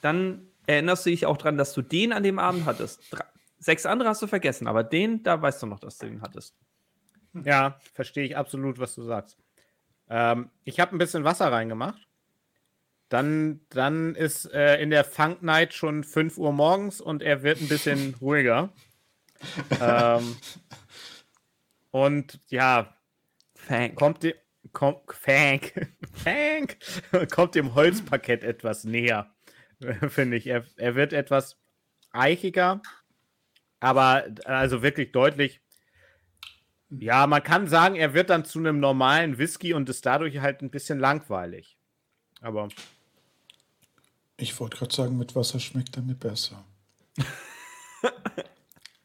dann erinnerst du dich auch dran, dass du den an dem Abend hattest. Drei, sechs andere hast du vergessen, aber den, da weißt du noch, dass du den hattest. Ja, verstehe ich absolut, was du sagst. Ähm, ich habe ein bisschen Wasser reingemacht. Dann, dann ist äh, in der Funk Night schon 5 Uhr morgens und er wird ein bisschen ruhiger. Ähm, und ja, Fang. kommt dem, kommt, Fank, Fank, kommt dem Holzparkett etwas näher, finde ich. Er, er wird etwas eichiger, aber also wirklich deutlich. Ja, man kann sagen, er wird dann zu einem normalen Whisky und ist dadurch halt ein bisschen langweilig. Aber Ich wollte gerade sagen, mit Wasser schmeckt er mir besser.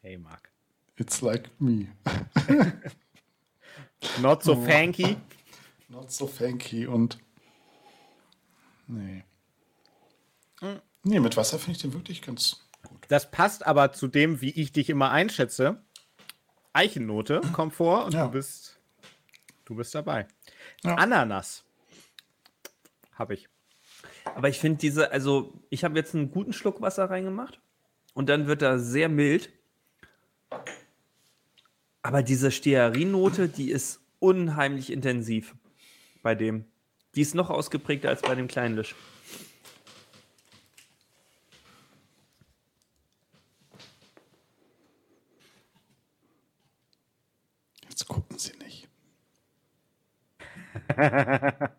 hey, Marc. It's like me. Not so fanky. Not so fanky und. Nee. Nee, mit Wasser finde ich den wirklich ganz gut. Das passt aber zu dem, wie ich dich immer einschätze. Eichennote kommt vor und Ja. du bist du bist dabei. Ja. Ananas habe ich. Aber ich finde diese, also ich habe jetzt einen guten Schluck Wasser reingemacht und dann wird er sehr mild. Aber diese Stearinnote, die ist unheimlich intensiv bei dem. Die ist noch ausgeprägter als bei dem kleinen Lisch. Jetzt gucken Sie nicht.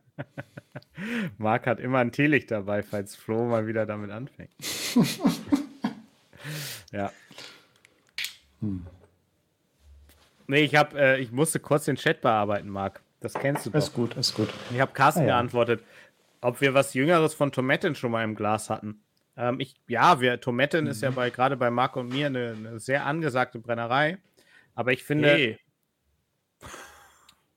Marc hat immer ein Teelicht dabei, falls Flo mal wieder damit anfängt. ja. Nee, ich hab, äh, ich musste kurz den Chat bearbeiten, Marc. Das kennst du Ist doch. gut, ist gut. Ich habe Carsten Ah, ja. geantwortet. ob wir was Jüngeres von Tomaten schon mal im Glas hatten. Ähm, ich, ja, wir, Tomaten mhm. ist ja bei, gerade bei Marc und mir eine, eine, sehr angesagte Brennerei. Aber ich finde. Hey.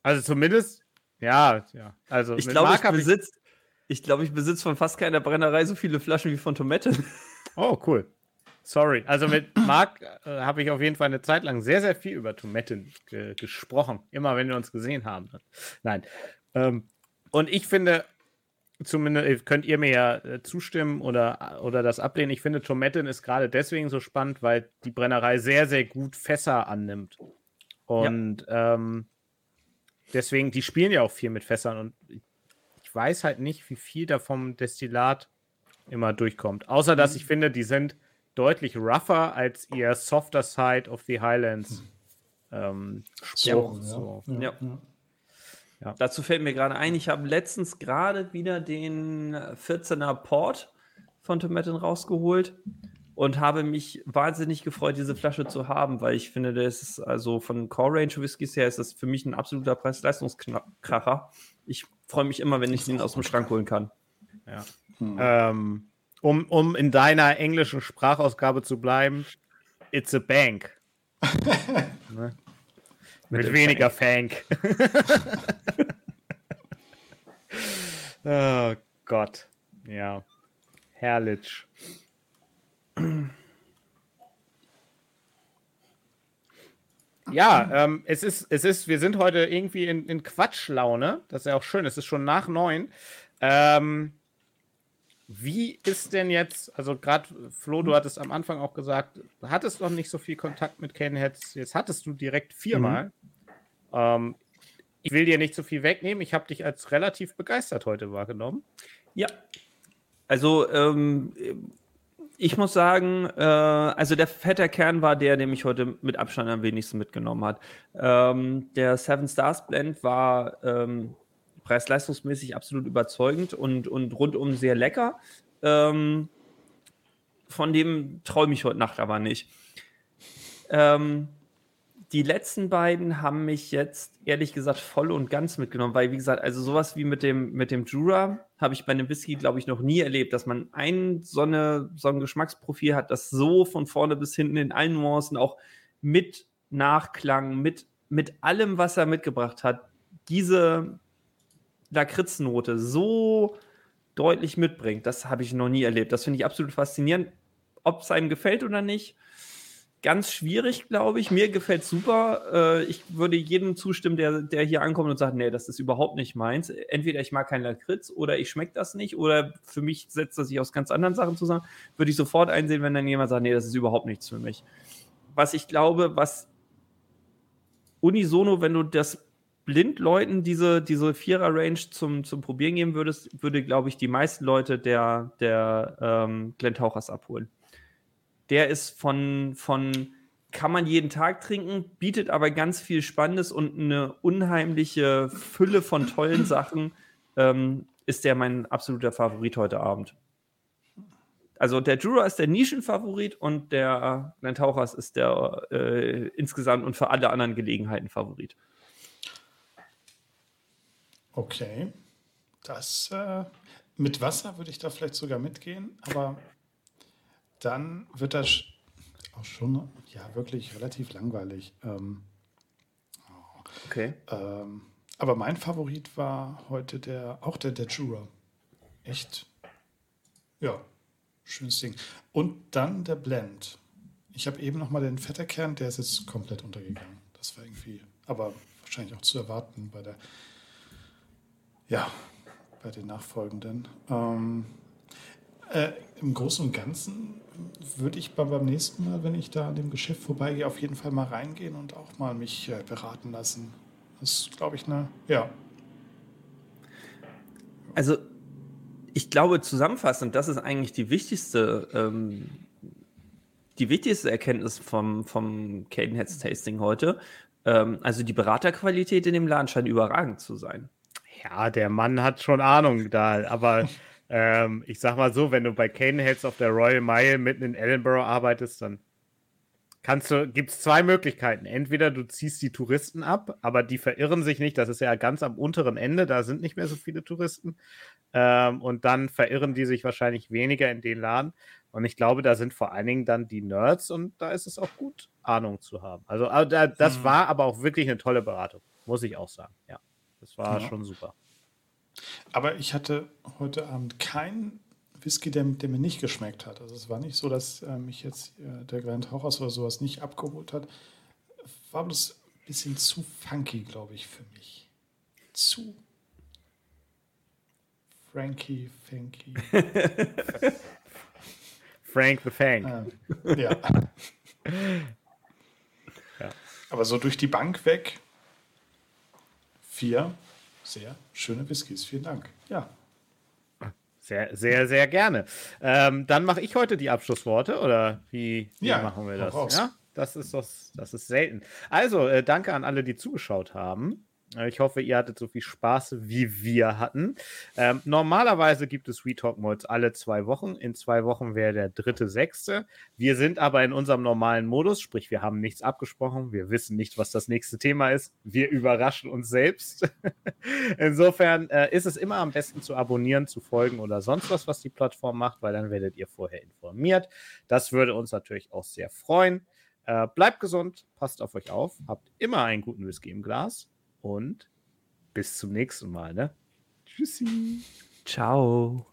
Also zumindest, ja, ja. Also ich glaube, ich besitze ich, glaub, ich besitze von fast keiner Brennerei so viele Flaschen wie von Tomaten. Oh, cool. Sorry. Also mit Marc äh, habe ich auf jeden Fall eine Zeit lang sehr, sehr viel über Tomaten ge gesprochen. Immer wenn wir uns gesehen haben. Nein. Ähm, und ich finde, zumindest äh, könnt ihr mir ja äh, zustimmen oder, oder das ablehnen. Ich finde, Tomaten ist gerade deswegen so spannend, weil die Brennerei sehr, sehr gut Fässer annimmt. Und ja. ähm, deswegen, die spielen ja auch viel mit Fässern und ich weiß halt nicht, wie viel da vom Destillat immer durchkommt. Außer, dass ich finde, die sind deutlich rougher als ihr softer Side of the Highlands ähm, Spruch. Ja, so. ja. ja. Ja. Dazu fällt mir gerade ein, ich habe letztens gerade wieder den 14er Port von Tomaten rausgeholt und habe mich wahnsinnig gefreut, diese Flasche zu haben, weil ich finde, das ist also von Core Range Whiskys her ist das für mich ein absoluter Preis-Leistungskracher. Ich freue mich immer, wenn ich den aus dem Schrank holen kann. Ja. Hm. Ähm, um, um in deiner englischen Sprachausgabe zu bleiben, it's a bank. ne? Mit, Mit weniger Fank. oh Gott. Ja. Herrlich. Ja, ähm, es ist, es ist, wir sind heute irgendwie in, in Quatschlaune. Das ist ja auch schön. Es ist schon nach neun. Ähm, wie ist denn jetzt, also gerade Flo, du hattest am Anfang auch gesagt, du hattest noch nicht so viel Kontakt mit Caneheads. Jetzt hattest du direkt viermal. Mhm. Ähm, ich will dir nicht so viel wegnehmen. Ich habe dich als relativ begeistert heute wahrgenommen. Ja. Also, ähm, ich muss sagen, äh, also der fette Kern war der, der mich heute mit Abstand am wenigsten mitgenommen hat. Ähm, der Seven Stars Blend war ähm, preis-leistungsmäßig absolut überzeugend und, und rundum sehr lecker. Ähm, von dem träume ich heute Nacht aber nicht. Ähm, die letzten beiden haben mich jetzt ehrlich gesagt voll und ganz mitgenommen, weil wie gesagt, also sowas wie mit dem mit dem Jura habe ich bei einem Whisky glaube ich noch nie erlebt, dass man ein so, eine, so ein Geschmacksprofil hat, das so von vorne bis hinten in allen Nuancen auch mit Nachklang, mit mit allem, was er mitgebracht hat, diese Lakritznote so deutlich mitbringt. Das habe ich noch nie erlebt. Das finde ich absolut faszinierend. Ob es einem gefällt oder nicht, ganz schwierig, glaube ich. Mir gefällt super. Äh, ich würde jedem zustimmen, der, der hier ankommt und sagt, nee, das ist überhaupt nicht meins. Entweder ich mag keinen Lakritz oder ich schmecke das nicht oder für mich setzt das sich aus ganz anderen Sachen zusammen. Würde ich sofort einsehen, wenn dann jemand sagt, nee, das ist überhaupt nichts für mich. Was ich glaube, was unisono, wenn du das Blindleuten diese, diese Vierer-Range zum, zum Probieren geben würdest, würde, glaube ich, die meisten Leute der, der ähm, Glenn Tauchers abholen der ist von, von kann man jeden Tag trinken, bietet aber ganz viel Spannendes und eine unheimliche Fülle von tollen Sachen. Ähm, ist der mein absoluter Favorit heute Abend. Also der Jura ist der Nischenfavorit und der Glenn Tauchers ist der äh, insgesamt und für alle anderen Gelegenheiten Favorit. Okay. Das äh, mit Wasser würde ich da vielleicht sogar mitgehen, aber dann wird das auch schon ja wirklich relativ langweilig. Ähm, oh. Okay. Ähm, aber mein Favorit war heute der auch der der Jura. Echt, ja, schönes Ding. Und dann der Blend. Ich habe eben noch mal den Fetterkern, der ist jetzt komplett untergegangen. Das war irgendwie, aber wahrscheinlich auch zu erwarten bei der, ja, bei den nachfolgenden. Ähm, äh, Im Großen und Ganzen würde ich beim nächsten Mal, wenn ich da an dem Geschäft vorbeigehe, auf jeden Fall mal reingehen und auch mal mich äh, beraten lassen. Das ist, glaube ich, eine, ja. Also, ich glaube, zusammenfassend, das ist eigentlich die wichtigste, ähm, die wichtigste Erkenntnis vom, vom Cadenheads Tasting heute. Ähm, also, die Beraterqualität in dem Laden scheint überragend zu sein. Ja, der Mann hat schon Ahnung da, aber Ähm, ich sag mal so, wenn du bei Caneheads auf der Royal Mile mitten in Edinburgh arbeitest, dann kannst du, gibt es zwei Möglichkeiten. Entweder du ziehst die Touristen ab, aber die verirren sich nicht. Das ist ja ganz am unteren Ende, da sind nicht mehr so viele Touristen. Ähm, und dann verirren die sich wahrscheinlich weniger in den Laden. Und ich glaube, da sind vor allen Dingen dann die Nerds und da ist es auch gut, Ahnung zu haben. Also, also das mhm. war aber auch wirklich eine tolle Beratung, muss ich auch sagen. Ja, das war ja. schon super. Aber ich hatte heute Abend keinen Whisky, der, der, mir nicht geschmeckt hat. Also es war nicht so, dass äh, mich jetzt äh, der Grand Hochhaus oder sowas nicht abgeholt hat. War bloß ein bisschen zu funky, glaube ich, für mich. Zu Frankie, Fanky. Frank the Fank. Ähm, ja. ja. Aber so durch die Bank weg. Vier sehr schöne Whiskys. Vielen Dank. Ja. Sehr, sehr, sehr gerne. Ähm, dann mache ich heute die Abschlussworte oder wie, wie ja, machen wir das? Ja, das ist, das, das ist selten. Also, äh, danke an alle, die zugeschaut haben. Äh, ich hoffe, ihr hattet so viel Spaß, wie wir hatten. Ähm, normalerweise gibt es WeTalk Mods alle zwei Wochen. In zwei Wochen wäre der dritte, sechste. Wir sind aber in unserem normalen Modus, sprich, wir haben nichts abgesprochen. Wir wissen nicht, was das nächste Thema ist. Wir überraschen uns selbst. Insofern äh, ist es immer am besten zu abonnieren, zu folgen oder sonst was, was die Plattform macht, weil dann werdet ihr vorher informiert. Das würde uns natürlich auch sehr freuen. Äh, bleibt gesund, passt auf euch auf, habt immer einen guten Whisky im Glas und bis zum nächsten Mal. Ne? Tschüssi. Ciao.